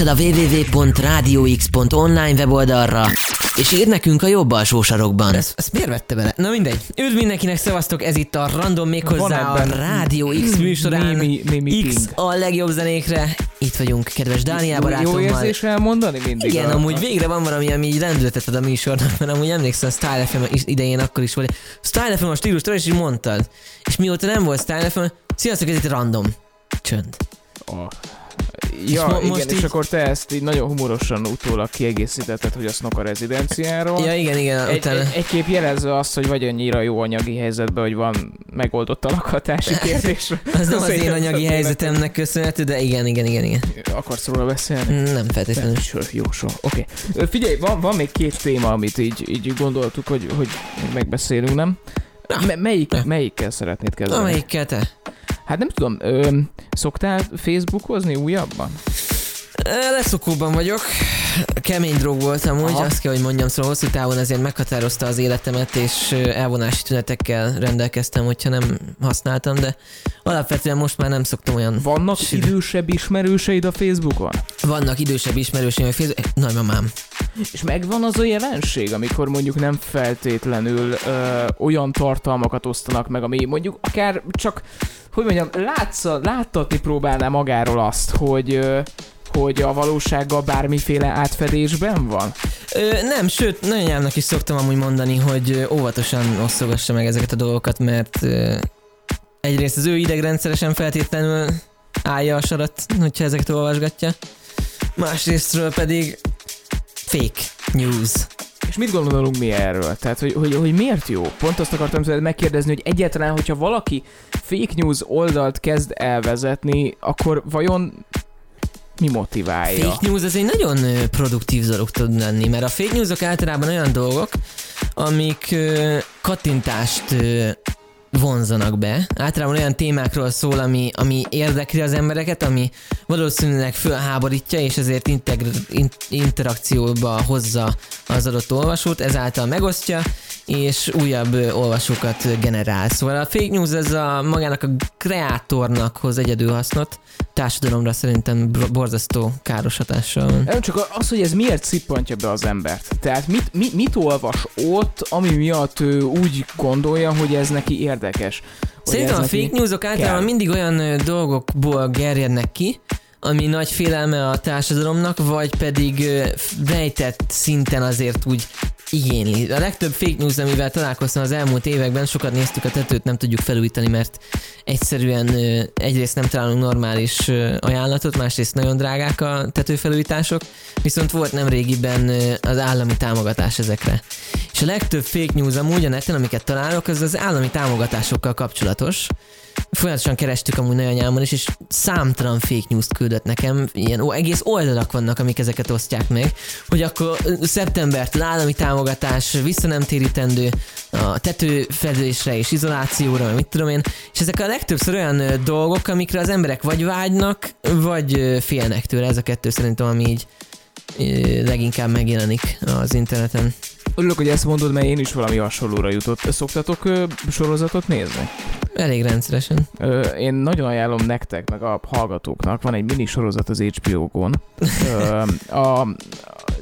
Látogassad a www.radiox.online weboldalra, és írd nekünk a jobb alsó sarokban. Ezt, ezt miért vette bele? Na mindegy. Üdv mindenkinek, szevasztok, ez itt a Random méghozzá a Rádió X műsorán. némi- némi X a legjobb zenékre. Itt vagyunk, kedves Dániel Jó barátommal. érzés elmondani mindig? Igen, a- amúgy végre van valami, ami így lendületet ad a műsornak, mert amúgy emlékszem, a Style FM idején akkor is volt. Style FM a stílus, te is így mondtad. És mióta nem volt Style FM, sziasztok, ez itt random. Csönd. a- Ja, mo- igen, most és így- akkor te ezt így nagyon humorosan utólag kiegészítetted, hogy a rezidenciáról. Ja, igen, igen, Egy, utána. egy, egy kép jelezve azt, hogy vagy annyira jó anyagi helyzetben, hogy van megoldott a lakhatási [laughs] kérdés. Az nem az én anyagi helyzetemnek köszönhető, de igen, igen, igen, igen. Akarsz róla beszélni? Nem feltétlenül. Sure, jó, so. Oké. Okay. Figyelj, van, van még két téma, amit így, így gondoltuk, hogy, hogy megbeszélünk, nem? Me- melyik, melyikkel szeretnéd kezdeni? Amelyikkel te? Hát nem tudom, ö, szoktál Facebookozni újabban? Leszokóban vagyok. Kemény drog voltam úgy, Aha. azt kell, hogy mondjam, szóval hosszú távon azért meghatározta az életemet, és elvonási tünetekkel rendelkeztem, hogyha nem használtam, de alapvetően most már nem szoktam olyan... Vannak Sűrű. idősebb ismerőseid a Facebookon? Vannak idősebb ismerőseim, a Facebook... Nagymamám. És megvan az a jelenség, amikor mondjuk nem feltétlenül ö, olyan tartalmakat osztanak meg, ami mondjuk akár csak, hogy mondjam, látsza, láttatni próbálná magáról azt, hogy ö, hogy a valósággal bármiféle átfedésben van? Ö, nem, sőt, nagyanyámnak is szoktam amúgy mondani, hogy óvatosan osztogassa meg ezeket a dolgokat, mert ö, egyrészt az ő idegrendszeresen feltétlenül állja a sarat, hogyha ezeket olvasgatja. Másrésztről pedig fake news. És mit gondolunk mi erről? Tehát, hogy, hogy, hogy miért jó? Pont azt akartam tőled megkérdezni, hogy egyáltalán, hogyha valaki fake news oldalt kezd elvezetni, akkor vajon mi motiválja? Fake news az egy nagyon produktív dolog tud lenni, mert a fake newsok általában olyan dolgok, amik kattintást vonzanak be. Általában olyan témákról szól, ami, ami érdekli az embereket, ami valószínűleg fölháborítja, és ezért integr- in- interakcióba hozza az adott olvasót, ezáltal megosztja, és újabb olvasókat generál. Szóval a fake news ez a magának a kreátornak hoz egyedül hasznot, társadalomra szerintem borzasztó káros hatással van. Csak az, hogy ez miért szippantja be az embert. Tehát mit, mit, mit olvas ott, ami miatt ő úgy gondolja, hogy ez neki érdekes. Hogy Szerintem a fake newsok általában kell. mindig olyan dolgokból gerjednek ki, ami nagy félelme a társadalomnak, vagy pedig rejtett szinten azért úgy igényli. A legtöbb fake news, amivel találkoztam az elmúlt években, sokat néztük a tetőt, nem tudjuk felújítani, mert egyszerűen egyrészt nem találunk normális ajánlatot, másrészt nagyon drágák a tetőfelújítások, viszont volt nem régiben az állami támogatás ezekre. És a legtöbb fake news amúgy a neten, amiket találok, az az állami támogatásokkal kapcsolatos. Folyamatosan kerestük amúgy nagyanyámon is, és számtalan fake news-t küldött nekem, ilyen ó, egész oldalak vannak, amik ezeket osztják meg, hogy akkor szeptembertől állami támogatás, vissza nem térítendő a tetőfedésre és izolációra, vagy mit tudom én, és ezek a legtöbbször olyan dolgok, amikre az emberek vagy vágynak, vagy félnek tőle, ez a kettő szerintem, ami így leginkább megjelenik az interneten. Örülök, hogy ezt mondod, mert én is valami hasonlóra jutott. Szoktatok ö, sorozatot nézni? Elég rendszeresen. Ö, én nagyon ajánlom nektek, meg a hallgatóknak, van egy mini sorozat az HBO-gon. Ö, a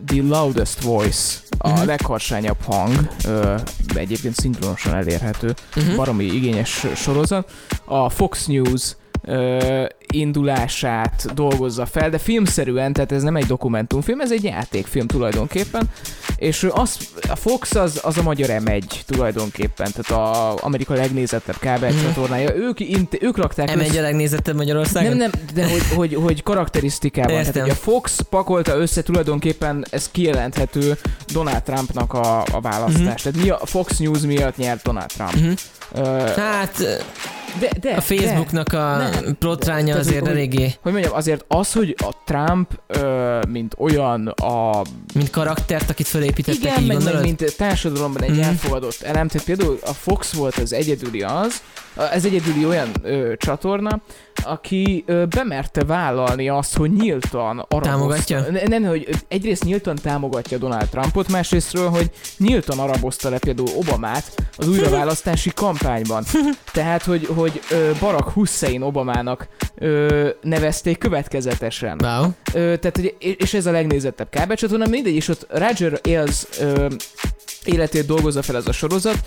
The Loudest Voice, a Mhm. legharsányabb hang, ö, egyébként szinkronosan elérhető, Uh-huh. baromi igényes sorozat. A Fox News ö, indulását dolgozza fel, de filmszerűen, tehát ez nem egy dokumentumfilm, ez egy játékfilm tulajdonképpen, és az, a Fox az, az a magyar M1 tulajdonképpen, tehát a Amerika legnézettebb kábelcsatornája, ők, int, ők rakták M1 a legnézettebb Magyarországon? nem, nem, de hogy, hogy, hogy karakterisztikában. Értem. Tehát, hogy a Fox pakolta össze tulajdonképpen, ez kijelenthető Donald Trumpnak a, a választást. Mhm. Tehát mi a Fox News miatt nyert Donald Trump. Uh-huh. Ö, Hát de, de, a Facebooknak a Nem. protránya Tehát, azért hogy- eléggé, hogy mondjam, azért az, hogy a Trump, ö, mint olyan a... mint karaktert, akit fölépítettek, Igen, így meg, gondolod? mint társadalomban egy Mhm. elfogadott elem, tehát például a Fox volt az egyedüli az, ez egyedüli olyan ö, csatorna, aki ö, bemerte vállalni azt, hogy nyíltan arabozta. Támogatja? Ne- Nem, hogy egyrészt nyíltan támogatja Donald Trumpot, másrésztről, hogy nyíltan arabozta le például Obamát az újraválasztási kampányban. [laughs] Tehát, hogy, hogy ö, Barack Hussein Obamának ö, nevezték következetesen. Wow. Ö, tehát, hogy, és ez a legnézettebb kábelcsatorna, mindegy, és ott Roger Ailes ö, életét dolgozza fel ez a sorozat,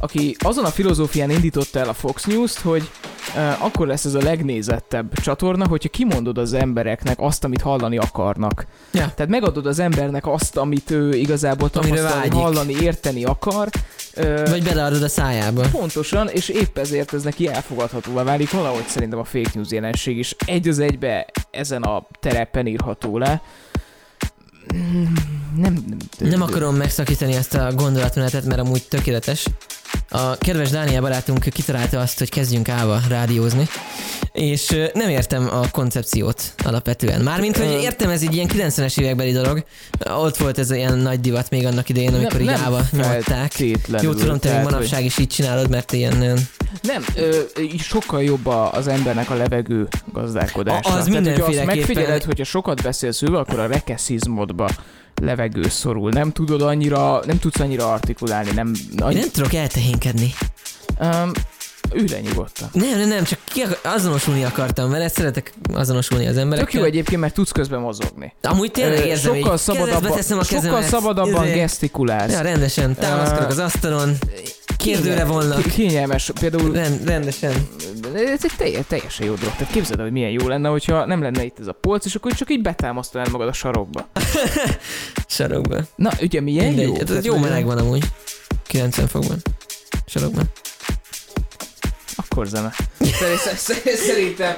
aki azon a filozófián indította el a Fox News-t, hogy akkor lesz ez a legnézettebb csatorna, hogyha kimondod az embereknek azt, amit hallani akarnak. Ja. Tehát megadod az embernek azt, amit ő igazából tapasztalni, hallani, érteni akar. Vagy beleadod a szájába. Pontosan, és épp ezért ez neki elfogadhatóvá válik. Valahogy szerintem a fake news jelenség is egy az egybe ezen a terepen írható le. Mm, Nem, nem, Nem akarom megszakítani ezt a gondolatmenetet, mert amúgy tökéletes. A kedves Dániel barátunk kitalálta azt, hogy kezdjünk állva rádiózni, és nem értem a koncepciót alapvetően. Mármint, hogy értem, ez egy ilyen 90-es évekbeli dolog. Ott volt ez ilyen nagy divat még annak idején, amikor így állva nyomták. Jó, tudom, te még hogy- manapság is így csinálod, mert ilyen... ö, Nem, ö, sokkal jobb az embernek a levegő gazdálkodása. A- az Tehát, mindenféleképpen. megfigyeled, hogyha sokat beszélsz ővel, akkor a rekeszizmodba levegő szorul. Nem tudod annyira, nem tudsz annyira artikulálni, nem... Én Annyi, nem tudok eltehénkedni. um, ülj nyugodtan. Nem, nem, nem, csak ki akar- azonosulni akartam vele, szeretek azonosulni az emberekkel. Tök jó egyébként, mert tudsz közben mozogni. Amúgy tényleg érzem, sokkal szabadabban, a sokkal kezemet. szabadabban Izé. gesztikulálsz. Ja, rendesen, támaszkodok az asztalon, kérdőre vonlak. Kényelmes. Például Rend, rendesen. ez egy teljes, teljesen jó dolog. Tehát képzeld el, hogy milyen jó lenne, hogyha nem lenne itt ez a polc, és akkor csak így betámasztanád magad a sarokba. [laughs] Sarokban. Na, ugye milyen Mindegy, jó? hát ez jó meleg van amúgy. 90 fokban. Sarokban. Akkor zene. Szerintem.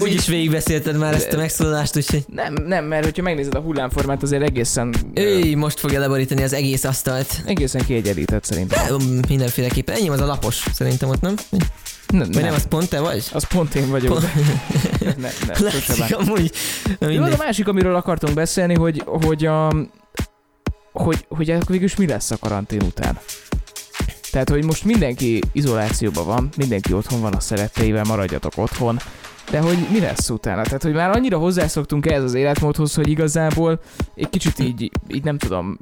Úgyis végigbeszélted már ezt a megszólalást, úgyhogy... Nem, nem, mert hogyha megnézed a hullámformát, azért egészen... Őj, most fogja leborítani az egész asztalt. Egészen kiegyenlített szerintem. Mindenféleképpen. Ennyi az a lapos, szerintem ott, nem? Nem, Vagy nem, az pont te vagy? az pont én vagyok. Pont- [laughs] ne, ne, Látszik bánt. amúgy. Jó, a másik, amiről akartunk beszélni, hogy, hogy, a, hogy, hogy akkor végülis mi lesz a karantén után. Tehát, hogy most mindenki izolációban van, mindenki otthon van a szeretteivel, maradjatok otthon, de hogy mi lesz utána? Tehát, hogy már annyira hozzászoktunk ehhez az életmódhoz, hogy igazából egy kicsit így, így nem tudom,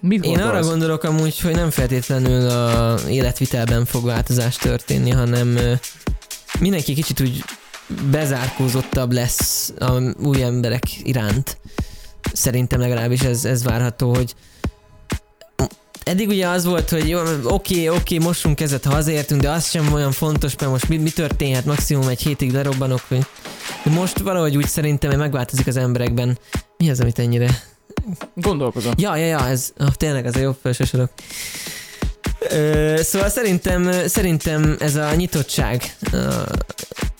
mit Én gondolsz? arra gondolok amúgy, hogy nem feltétlenül a életvitelben fog változás történni, hanem mindenki kicsit úgy bezárkózottabb lesz a új emberek iránt. Szerintem legalábbis ez, ez várható, hogy Eddig ugye az volt, hogy jó, oké, oké, mossunk kezet, ha hazaértünk, de az sem olyan fontos, mert most mi, mi történhet, maximum egy hétig lerobbanok, hogy most valahogy úgy szerintem megváltozik az emberekben. Mi az, amit ennyire Gondolkozom. Ja, ja, ja, ez oh, tényleg az a jobb felsősorok. Ö, szóval szerintem, szerintem ez a nyitottság, ö,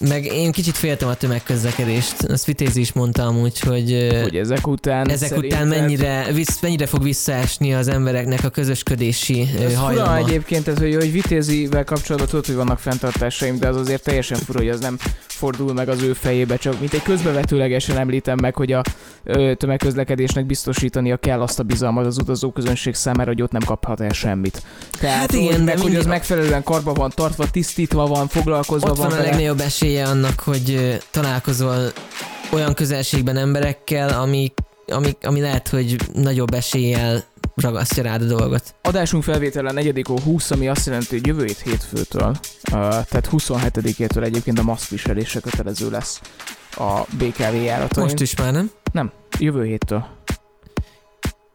meg én kicsit féltem a tömegközlekedést, azt Vitézi is mondta amúgy, hogy, ö, Hogy ezek után ezek szerinted- után mennyire, visz, mennyire fog visszaesni az embereknek a közösködési Ez fura hajlama. egyébként, ez, hogy, hogy vitézivel kapcsolatban tudod, hogy vannak fenntartásaim, de az azért teljesen fura, hogy az nem fordul meg az ő fejébe, csak mint egy közbevetőlegesen említem meg, hogy a ö, tömegközlekedésnek biztosítania kell azt a bizalmat az utazóközönség számára, hogy ott nem kaphat el semmit. Tehát, Hát hogy, igen, de meg, hogy az megfelelően karba van tartva, tisztítva van, foglalkozva Ott van a vele. legnagyobb esélye annak, hogy találkozol olyan közelségben emberekkel, ami, ami, ami lehet, hogy nagyobb eséllyel ragasztja rád a dolgot. Adásunk felvétele 4. hó 20, ami azt jelenti, hogy jövő hét hétfőtől, uh, tehát 27-től egyébként a maszkviselésre kötelező lesz a BKV járatain. Most is már, nem? Nem, jövő héttől.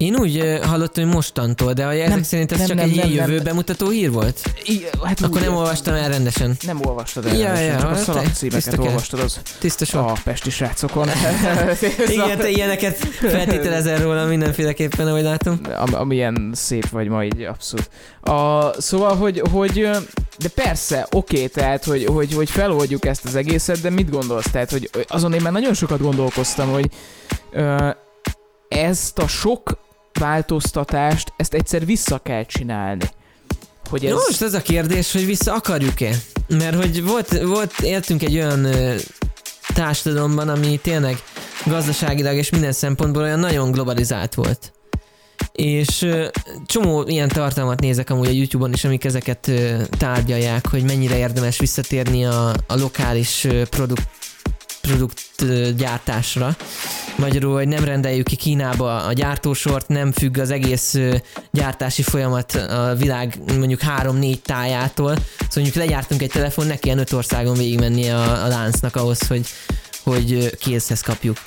Én úgy hallottam, hogy mostantól, de ezek Nem, szerint ez nem, csak nem, egy nem, ilyen jövő bemutató hír volt? I, hát Akkor nem olvastam el rendesen. Nem olvastad el, Ja, ja, ja, csak a hát szalagcímeket olvastad az Tiszta sor. a pesti srácokon. [laughs] [laughs] Igen, te ilyeneket feltételezel róla mindenféleképpen, ahogy látom. Am, amilyen szép vagy ma így abszolút. A, szóval, hogy, hogy de persze, oké, tehát, hogy, hogy, hogy feloldjuk ezt az egészet, de mit gondolsz? Tehát, hogy azon én már nagyon sokat gondolkoztam, hogy ö, ezt a sok változtatást, ezt egyszer vissza kell csinálni. Hogy ez... Most ez a kérdés, hogy vissza akarjuk-e? Mert hogy volt, volt éltünk egy olyan ö, társadalomban, ami tényleg gazdaságilag és minden szempontból olyan nagyon globalizált volt. És ö, csomó ilyen tartalmat nézek amúgy a YouTube-on is, amik ezeket ö, tárgyalják, hogy mennyire érdemes visszatérni a, a lokális ö, produkt, produkt ö, gyártásra. Magyarul, hogy nem rendeljük ki Kínába a gyártósort, nem függ az egész gyártási folyamat a világ mondjuk 3-4 tájától. Szóval mondjuk legyártunk egy telefon, ne kelljen öt országon végigmennie a, a láncnak ahhoz, hogy, hogy ö, kézhez kapjuk.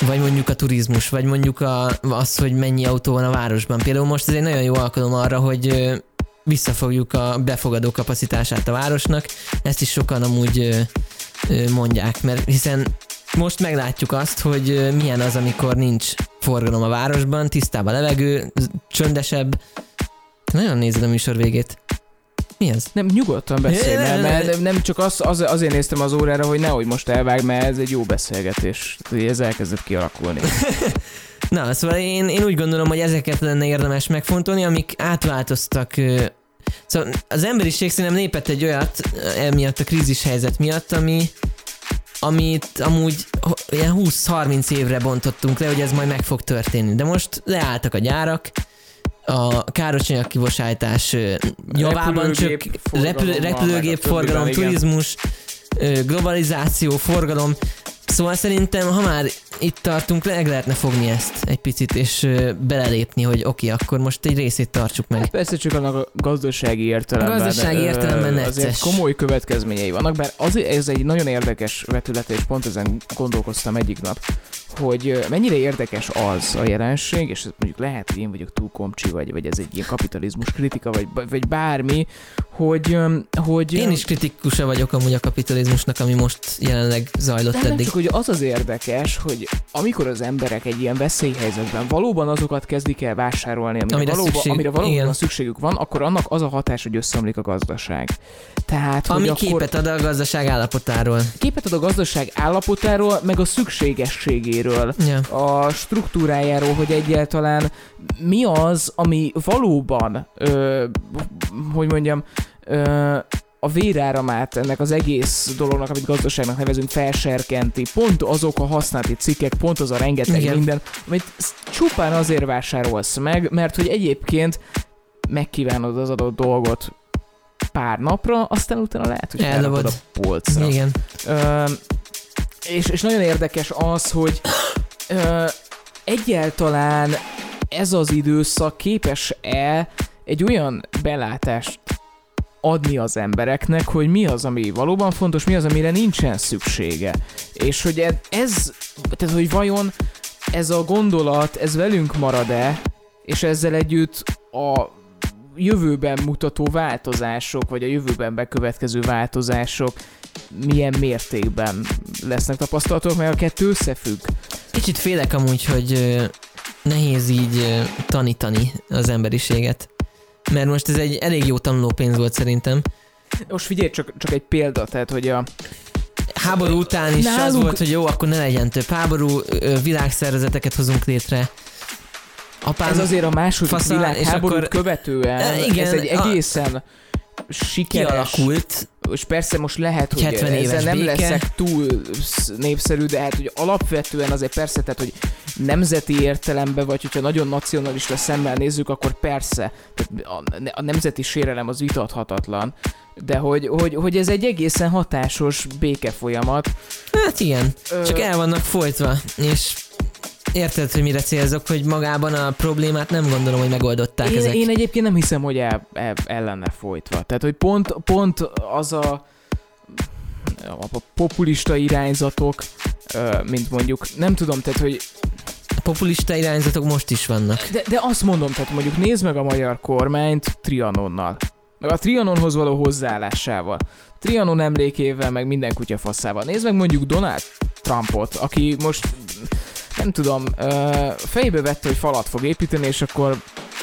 Vagy mondjuk a turizmus, vagy mondjuk a, az, hogy mennyi autó van a városban. Például most ez egy nagyon jó alkalom arra, hogy visszafogjuk a befogadó kapacitását a városnak. Ezt is sokan amúgy mondják, mert hiszen most meglátjuk azt, hogy milyen az, amikor nincs forgalom a városban, tisztább a levegő, csöndesebb. Te nagyon nézed a műsor végét. Mi ez? Nem, nyugodtan beszélj, mert, mert nem csak az, az, azért néztem az órára, hogy nehogy most elvág, mert ez egy jó beszélgetés. Ez elkezdett kialakulni. [laughs] Na, szóval én, én úgy gondolom, hogy ezeket lenne érdemes megfontolni, amik átváltoztak. Szóval az emberiség szerintem lépett egy olyat, ö, emiatt a krízis helyzet miatt, ami, amit amúgy ilyen 20-30 évre bontottunk le, hogy ez majd meg fog történni. De most leálltak a gyárak, a károsanyag kibocsátás ö, javában csak Repülőgép repülő, forgalom, turizmus, globalizáció, forgalom. Szóval szerintem, ha már itt tartunk, meg lehetne fogni ezt egy picit, és belelépni, hogy oké, akkor most egy részét tartsuk meg. Persze csak annak a gazdasági értelemben. A gazdasági értelemben Azért necces. komoly következményei vannak, bár az, ez egy nagyon érdekes vetülete, és pont ezen gondolkoztam egyik nap, hogy mennyire érdekes az a jelenség, és mondjuk lehet, hogy én vagyok túl komcsi, vagy, vagy ez egy ilyen kapitalizmus kritika, vagy, vagy bármi, hogy, hogy Én is kritikusa vagyok amúgy a kapitalizmusnak, ami most jelenleg zajlott de eddig. csak, hogy az az érdekes, hogy amikor az emberek egy ilyen veszélyhelyzetben valóban azokat kezdik el vásárolni, amire, Amire valóban, szükség- amire valóban igen. szükségük van, akkor annak az a hatás, hogy összeomlik a gazdaság. Tehát, Ami hogy képet ad a gazdaság állapotáról. képet ad a gazdaság állapotáról, meg a szükségességéről, Ja. a struktúrájáról, hogy egyáltalán mi az, ami valóban, ö, hogy mondjam, ö, a véráramát ennek az egész dolognak, amit gazdaságnak nevezünk, felserkenti. Pont azok a használati cikkek, pont az a rengeteg Igen. minden, amit csupán azért vásárolsz meg, mert hogy egyébként megkívánod az adott dolgot pár napra, aztán utána lehet, hogy Eldobod. a polcra. Igen. Ö, és, és nagyon érdekes az, hogy ö, egyáltalán ez az időszak képes-e egy olyan belátást adni az embereknek, hogy mi az, ami valóban fontos, mi az, amire nincsen szüksége. És hogy ez, tehát hogy vajon ez a gondolat, ez velünk marad-e, és ezzel együtt a jövőben mutató változások, vagy a jövőben bekövetkező változások milyen mértékben lesznek tapasztalatok, mert a kettő összefügg. Kicsit félek amúgy, hogy nehéz így tanítani az emberiséget. Mert most ez egy elég jó tanulópénz volt szerintem. Most figyelj, csak, csak egy példa, tehát hogy a, Háború után is az Nálunk- volt, hogy jó, akkor ne legyen több háború, világszervezeteket hozunk létre. Apám, ez azért a második Fasza, világháborút és akkor- követően, E, igen, ez egy a- egészen sikeres, kialakult, és persze most lehet, hogy 70 ezzel éves nem béke. leszek túl sz- népszerű, de hát hogy alapvetően azért persze, tehát hogy nemzeti értelemben, vagy hogyha nagyon nacionalista szemmel nézzük, akkor persze, tehát a, a nemzeti sérelem az vitathatatlan, de hogy, hogy, hogy ez egy egészen hatásos béke folyamat. hát igen, Ö, csak el vannak folytva, és érted, hogy mire célzok, hogy magában a problémát nem gondolom, hogy megoldották én, ezek. én egyébként nem hiszem, hogy el, el, el lenne folytva. Tehát, hogy pont, pont az a, a populista irányzatok, mint mondjuk, nem tudom, tehát, hogy populista irányzatok most is vannak. de, de azt mondom, tehát mondjuk nézd meg a magyar kormányt Trianonnal. Meg a Trianonhoz való hozzáállásával. Trianon emlékével, meg minden kutya faszával. Nézd meg mondjuk Donald Trumpot, aki most nem tudom, fejbe vette, hogy falat fog építeni, és akkor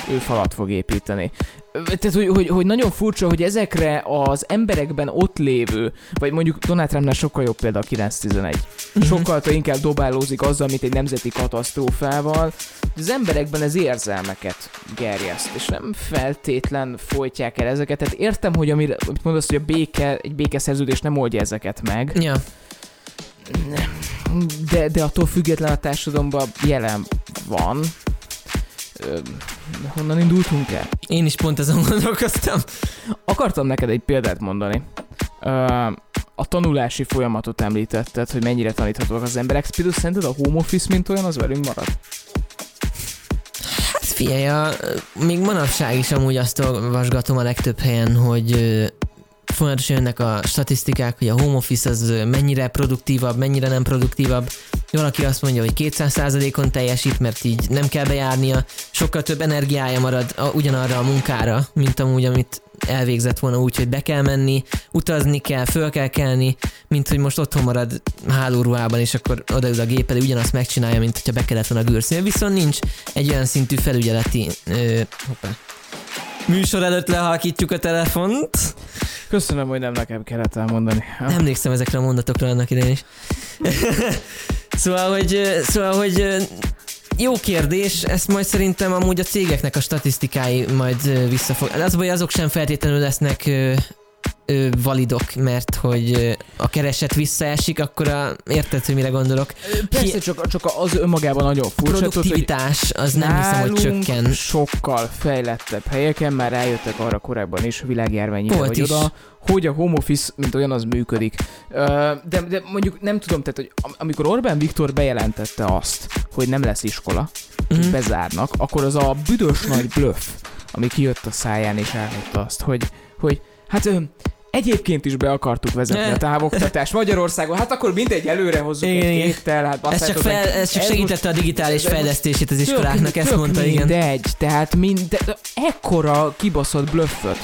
ő falat fog építeni. Tehát, hogy, hogy, hogy nagyon furcsa, hogy ezekre az emberekben ott lévő, vagy mondjuk Donald Trumpnál sokkal jobb példa a 911. Sokkal inkább dobálózik azzal, mint egy nemzeti katasztrófával. Az emberekben ez érzelmeket gerjeszt, és nem feltétlen folytják el ezeket. Tehát értem, hogy amire, amit mondasz, hogy a béke, egy békeszerződés nem oldja ezeket meg, Ja, de, de attól független a társadalomban jelen van. Ö, honnan indultunk el? én is pont azon gondolkoztam. Akartam neked egy példát mondani. Ö, a tanulási folyamatot említetted, hogy mennyire taníthatóak az emberek. Például szerinted a home office, mint olyan, az velünk marad? Hát figyelj, a, még manapság is amúgy azt olvasgatom a legtöbb helyen, hogy folyamatosan jönnek a statisztikák, hogy a home office az mennyire produktívabb, mennyire nem produktívabb. Valaki azt mondja, hogy 200%-on teljesít, mert így nem kell bejárnia, sokkal több energiája marad a, ugyanarra a munkára, mint amúgy, amit elvégzett volna úgy, hogy be kell menni, utazni kell, föl kell kelni, mint hogy most otthon marad hálóruhában, és akkor odaül a gép elé, ugyanazt megcsinálja, mint hogyha be kellett volna gőrszínni. Viszont nincs egy olyan szintű felügyeleti ö. Műsor előtt lehalkítjuk a telefont. Köszönöm, hogy nem nekem kellett elmondani. Emlékszem ezekre a mondatokra annak idején is. [laughs] szóval, hogy, szóval, hogy jó kérdés, ezt majd szerintem amúgy a cégeknek a statisztikái majd visszafog. Az baj, azok sem feltétlenül lesznek ö, validok, mert hogy a kereset visszaesik, akkor a, érted, hogy mire gondolok. Persze, Hi- csak, csak az önmagában nagyon A furcsa. tudod, produktivitás az nem hiszem, hogy csökken. sokkal fejlettebb helyeken már rájöttek arra korábban is, világjárvány ide Volt vagy is. oda, hogy a home office, mint olyan, az működik. De, de mondjuk nem tudom, tehát, hogy am- amikor Orbán Viktor bejelentette azt, hogy nem lesz iskola, Mhm. mm. bezárnak, akkor az a büdös nagy bluff, ami kijött a száján és elmondta azt, hogy, hogy hát egyébként is be akartuk vezetni a távoktatást Magyarországon, hát akkor mindegy, előre hozzuk Igen, egy héttel, hát Ez csak, fel, ez csak Ez segítette a digitális fejlesztését az iskoláknak, ezt mondta, igen. mindegy, tehát mind, de, de ekkora kibaszott blöfföt.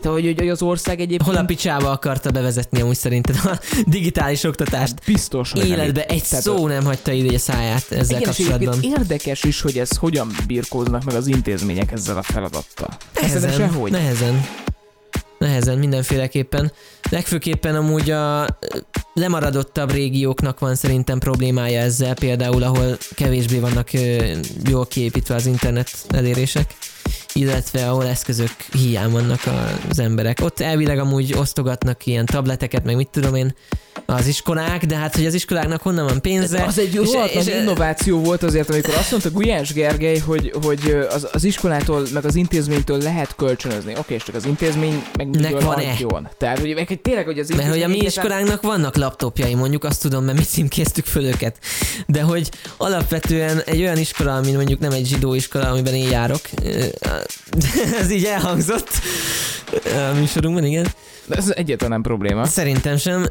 De hogy, hogy az ország egyébként Hol a picsába akarta bevezetni amúgy szerinted a digitális oktatást? biztos, hogy nem Életbe így. egy Tehát szó nem hagyta ide a száját ezzel igen, kapcsolatban. érdekes is, hogy ez hogyan birkóznak meg az intézmények ezzel a feladattal. Nehezen, nehezen. Nehezen, mindenféleképpen. Legfőképpen amúgy a lemaradottabb régióknak van szerintem problémája ezzel, például ahol kevésbé vannak jól kiépítve az internet elérések. illetve ahol eszközök hiány vannak az emberek. Ott elvileg amúgy osztogatnak ilyen tableteket, meg mit tudom én, az iskolák, de hát hogy az iskoláknak honnan van pénze. Az egy rohadt nagy innováció volt azért, amikor azt mondta Gulyás Gergely, hogy, hogy az, az iskolától, meg az intézménytől lehet kölcsönözni. Oké, és csak az intézmény meg Nek van-e? Tehát, hogy meg, tényleg, hogy az Mert hogy a mi iskolánknak vannak laptopjai, mondjuk azt tudom, mert mi címkéztük föl őket. De hogy alapvetően egy olyan iskola, ami mondjuk nem egy zsidó iskola, amiben én járok, ez így elhangzott a műsorunkban, igen. De ez egyáltalán nem probléma. Szerintem sem.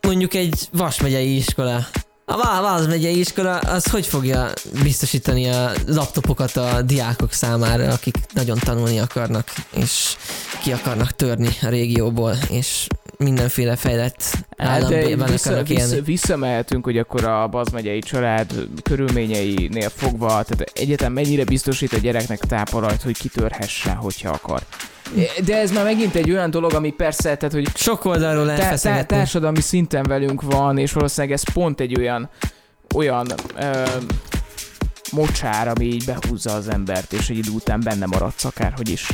Mondjuk egy Vas megyei iskola. A Vas megyei iskola az hogy fogja biztosítani a laptopokat a diákok számára, akik nagyon tanulni akarnak, és ki akarnak törni a régióból, és mindenféle fejlett Hát, államban de vissza, visszamehetünk, hogy akkor a bazmegyei család körülményeinél fogva, tehát egyetem mennyire biztosít a gyereknek tápolajt, hogy kitörhessen, hogyha akar. De ez már megint egy olyan dolog, ami persze, tehát hogy Sok oldalról lehet tá- társadalmi szinten velünk van, és valószínűleg ez pont egy olyan, olyan ö, mocsár, ami így behúzza az embert, és egy idő után benne maradsz akárhogy is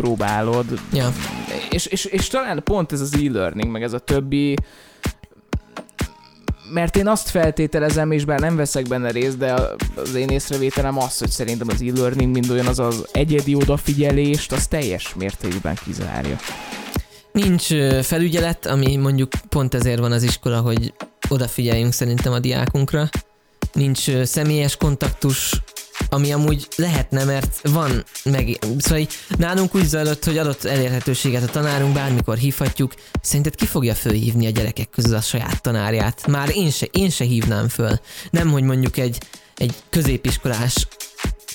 próbálod. Ja. És, és, és talán pont ez az e-learning, meg ez a többi, mert én azt feltételezem, és bár nem veszek benne részt, de az én észrevételem az, hogy szerintem az e-learning mind olyan az az egyedi odafigyelést, az teljes mértékben kizárja. Nincs felügyelet, ami mondjuk pont ezért van az iskola, hogy odafigyeljünk szerintem a diákunkra. Nincs személyes kontaktus, ami amúgy lehetne, mert van meg... Szóval nálunk úgy zajlott, hogy adott elérhetőséget a tanárunk, bármikor hívhatjuk. Szerinted ki fogja fölhívni a gyerekek közül a saját tanárját? Már én se, én se hívnám föl. Nem, hogy mondjuk egy, egy középiskolás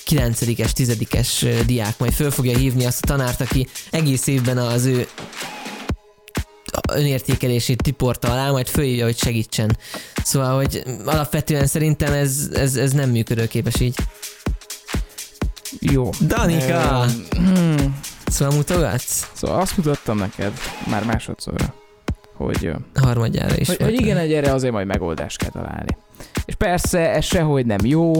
9-es, 10-es diák majd föl fogja hívni azt a tanárt, aki egész évben az ő önértékelését tiporta alá, majd fölhívja, hogy segítsen. Szóval, hogy alapvetően szerintem ez, ez, ez nem működőképes így. Jó. Danika! Hmm. Szóval mutogatsz? Szóval azt mutattam neked már másodszorra, hogy, Harmadjára is. hogy, hogy igen, egy erre azért majd megoldást kell találni. És persze ez sehogy nem jó,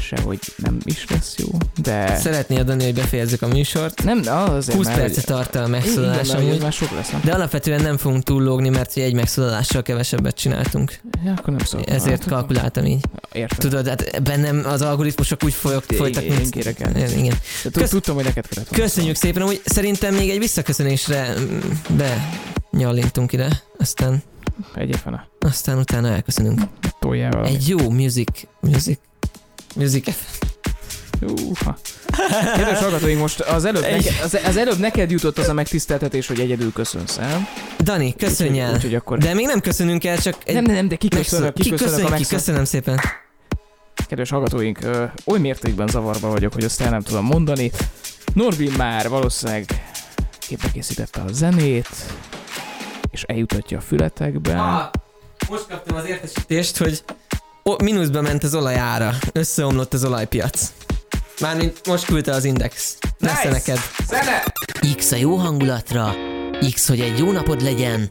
sehogy nem is lesz jó, de... Szeretnél Dani, hogy befejezzük a műsort? Nem, de az azért 20 már, percet tart a megszólalás hogy amúgy. már sok lesz, nem? De alapvetően nem fogunk túllógni, mert ugye egy megszólalással kevesebbet csináltunk. Ja, akkor nem szóltam. Ezért Hát, kalkuláltam így. Értem. Tudod, hát bennem az algoritmusok úgy folyok, folytak, mint... kérek elnézést. Igen. Kösz- Tudtam, hogy neked kellett Köszönjük szépen, hogy szerintem még egy visszaköszönésre mm, benyallintunk ide, aztán, szólni. Egyéb fene. aztán utána elköszönünk. Toljál valami. Egy jó music, music, music Uha. Kedves hallgatóink, most az előbb, neked, az, az előbb neked jutott az a megtiszteltetés, hogy egyedül köszönsz el. Dani, köszönj el. Úgyhogy akkor... De még nem köszönünk el, csak egy nem, nem, nem, de kiköszönök, ki, kiköszönök a köszönj ki, megszó... köszönöm szépen. Kedves hallgatóink, ö, oly mértékben zavarba vagyok, hogy azt el nem tudom mondani. Norvin már valószínűleg képbe készítette a zenét, és eljutatja a fületekbe. Ah, most kaptam az értesítést, hogy o, mínuszba ment az olajára. Összeomlott az olajpiac. Mármint most küldte az Index. Lesz Nice! neked. Zene! X a jó hangulatra, X, hogy egy jó napod legyen,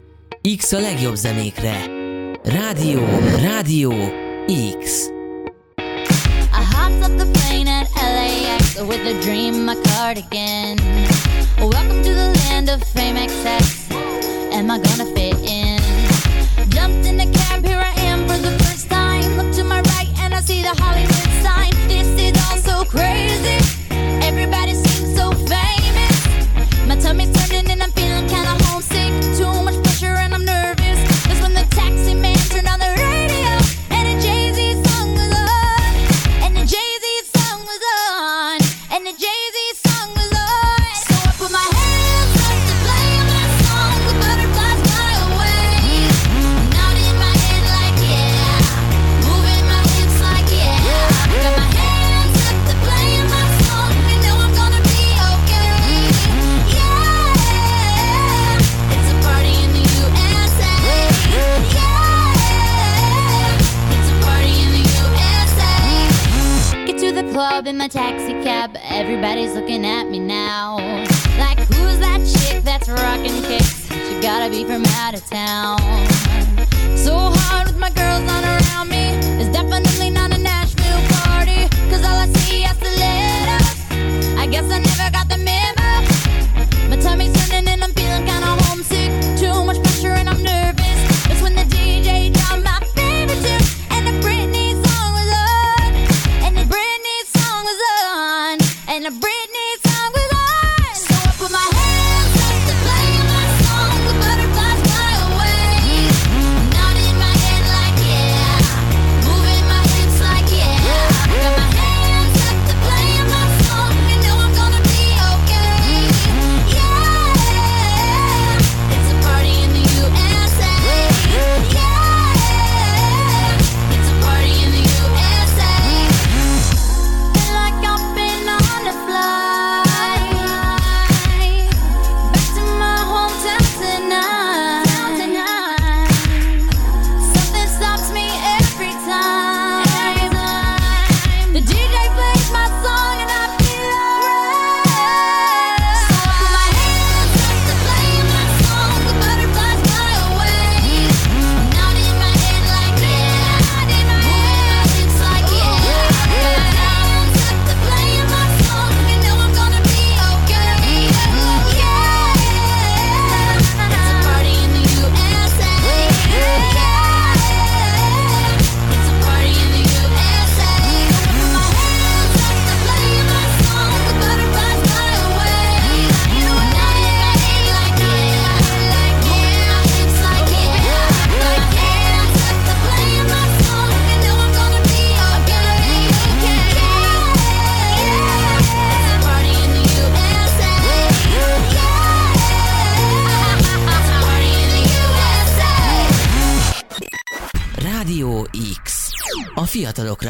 X a legjobb zenékre. Rádió, rádió, X. I hopped up the plane at LAX with a dream my cardigan. Welcome to the land of fame excess. Am I gonna fit in? Jumped in the cab, here I am for the I see the Hollywood sign. This is all so crazy. Everybody seems so famous. My tummy's club in my taxi cab. Everybody's looking at me now. Like, who's that chick that's rocking kicks? She gotta be from out of town. So hard with my girls not around me. It's definitely not a Nashville party. Cause all I see are stilettos. X. a Britney.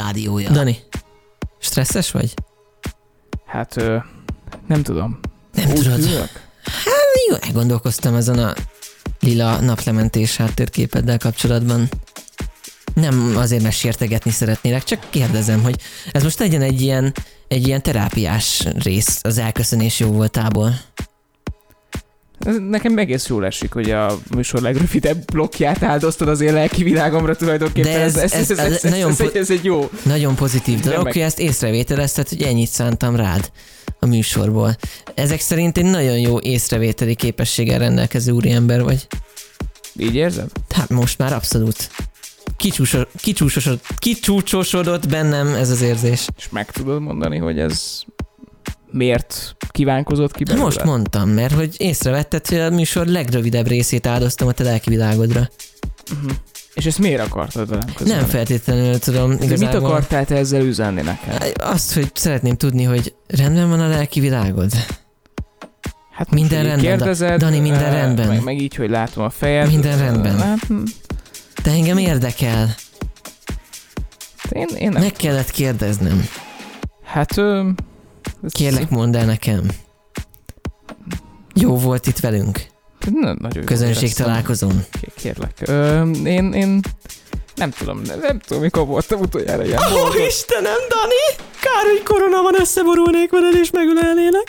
Rádiója. Dani, stresszes vagy? Hát, ö, nem tudom. Nem Úgy tudod. ülök? Jó, elgondolkoztam ezen a lila naplementés háttérképeddel kapcsolatban. Nem azért, mert sértegetni szeretnélek, csak kérdezem, hogy ez most legyen egy ilyen, egy ilyen terápiás rész az elköszönés jó voltából. Ez nekem egész jól esik, hogy a műsor legrövidebb blokkját áldoztad az én lelki világomra tulajdonképpen. De ez- ez, ez, ez- ez, ez, ez ez, nagyon ez, egy- ez egy jó. Nagyon pozitív dolog, hogy ezt észrevételezted, hogy ennyit szántam rád a műsorból. Ezek szerint egy nagyon jó észrevételi képességgel rendelkező úriember vagy. Így érzed? Hát most már abszolút. Kicsúsosodott, kicsúsosodott, kicsúcsosodott bennem ez az érzés. És meg tudod mondani, hogy ez miért kívánkozott ki belőle? most mondtam, mert hogy észrevetted, hogy a műsor legrövidebb részét áldoztam a te lelki világodra. Uh-huh. És ezt miért akartad velem közölni? Nem feltétlenül tudom De mit igazából. akartál te ezzel üzenni nekem? Azt, hogy szeretném tudni, hogy rendben van a lelki világod? Hát Minden rendben, Kérdezed, Dani, minden rendben. Meg, meg így, hogy látom a fejed. Minden rendben. Hát, hm, De engem érdekel. én, én nem. Meg kellett kérdeznem. Hát, ö, Kérlek, mondd el nekem. Jó volt itt velünk, Na, nagyon közönség találkozón. Kérlek. Ö, én, én nem tudom, nem, nem tudom, mikor voltam utoljára ilyen boldog. Istenem, Dani! Kár, hogy korona van, összeborulnék veled és megölelnélek.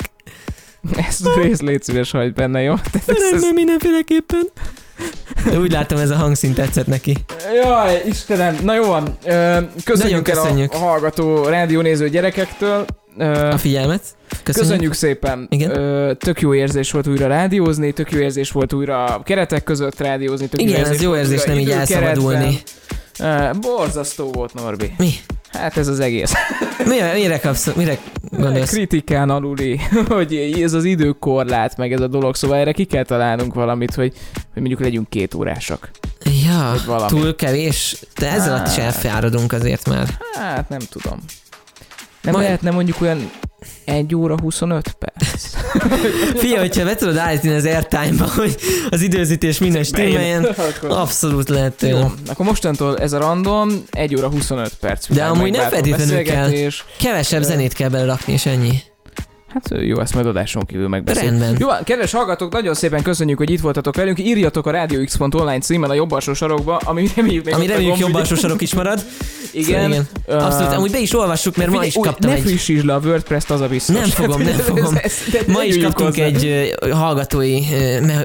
Ezt a részt légy szíves, hagyd benne, jó? Tehát ez, mindenféleképpen. De [laughs] úgy látom, ez a hangszín tetszett neki. Jaj, Istenem, na jó van. Köszönjük, Nagyon el köszönjük. a, a hallgató rádiónéző gyerekektől. Ö, A figyelmet. Köszönjük. Köszönjük szépen. Igen. Ö, tök jó érzés volt újra rádiózni, tök jó érzés volt újra keretek között rádiózni, tök Igen, ez jó érzés nem így elszabadulni. Ö, borzasztó volt, Norbi. Mi? Hát ez az egész. [laughs] Mire, mire kapsz, mire gondolsz? Kritikán aluli, [laughs] hogy ez az időkorlát, meg ez a dolog, szóval erre ki kell találnunk valamit, hogy, hogy mondjuk legyünk két órásak. Ja, túl kevés, de ezzel alatt is Hát. elfáradunk azért már. Hát nem tudom. Nem Majd- lehetne mondjuk olyan 1 óra 25 perc? Fia, hogyha be tudod állítani az airtime-ba, hogy az időzítés minden stimmeljen, [laughs] Akkor- abszolút lehet Jó, tőle. akkor mostantól ez a random 1 óra 25 perc. De amúgy nem feltétlenül kell. Kevesebb zenét kell belerakni, és ennyi. Hát jó, ezt majd adáson kívül megbeszéljük. Rendben. Jó, kedves hallgatók, nagyon szépen köszönjük, hogy itt voltatok velünk. Írjatok a radiox.online címen a jobb alsó sarokba, ami reméljük még Ami reméljük jobb alsó sarok is marad. [laughs] Igen. igen. Ö, Abszolút, amúgy be is olvassuk, mert ma figyelj, is úgy, kaptam ne egy... frissítsd le a WordPress-t, az a biztos. Nem fogom, nem [laughs] Ez- fogom. ez- de Ma ne is kaptunk hozzá. egy hallgatói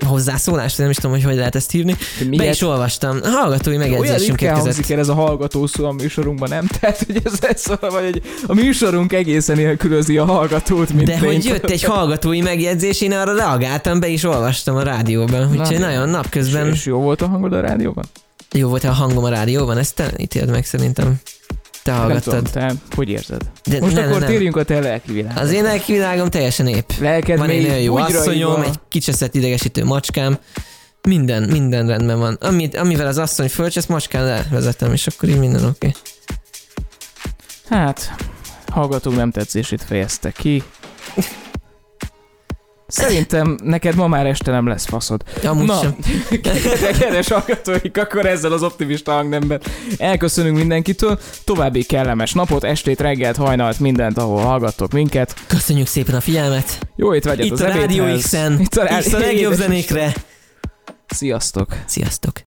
hozzászólást, nem is tudom, hogy hogy lehet ezt hívni. De Be miért? is olvastam. A hallgatói Olyan megjegyzésünk érkezett. el ez a hallgató szó a műsorunkban, nem? [laughs] Tehát, hogy ez, ez szóval, vagy egy, a műsorunk egészen nélkülözi a hallgatót, mint De hogy tényt. jött egy hallgatói megjegyzés, én arra reagáltam, be is olvastam a rádióban. Úgyhogy Na, nagyon És, napközben és jó volt a hangod a rádióban? jó volt a hangom a rádióban, ezt te ítéld meg szerintem. Te Nem tudom, hallgattad. te hogy érzed? De Most nem, akkor nem. térjünk a te lelki világba. Az én lelki világom teljesen épp. Lelked Van egy nagyon jó asszonyom, egy kicseszett idegesítő macskám. Minden, minden rendben van. Amit, amivel az asszony fölcsesz, macskán levezetem, és akkor így minden oké. Okay. Hát, hallgatók nem tetszését fejezte ki. Szerintem neked ma már este nem lesz faszod. Amúgy Na, sem. kedves hallgatóik, akkor ezzel az optimista hangnemben elköszönünk mindenkitől. További kellemes napot, estét, reggelt, hajnalt, mindent, ahol hallgattok minket. Köszönjük szépen a figyelmet. Jó étvágyat Itt az a Rádió ebédhez. X-en. Itt a, X a legjobb zenékre. Sziasztok! Sziasztok.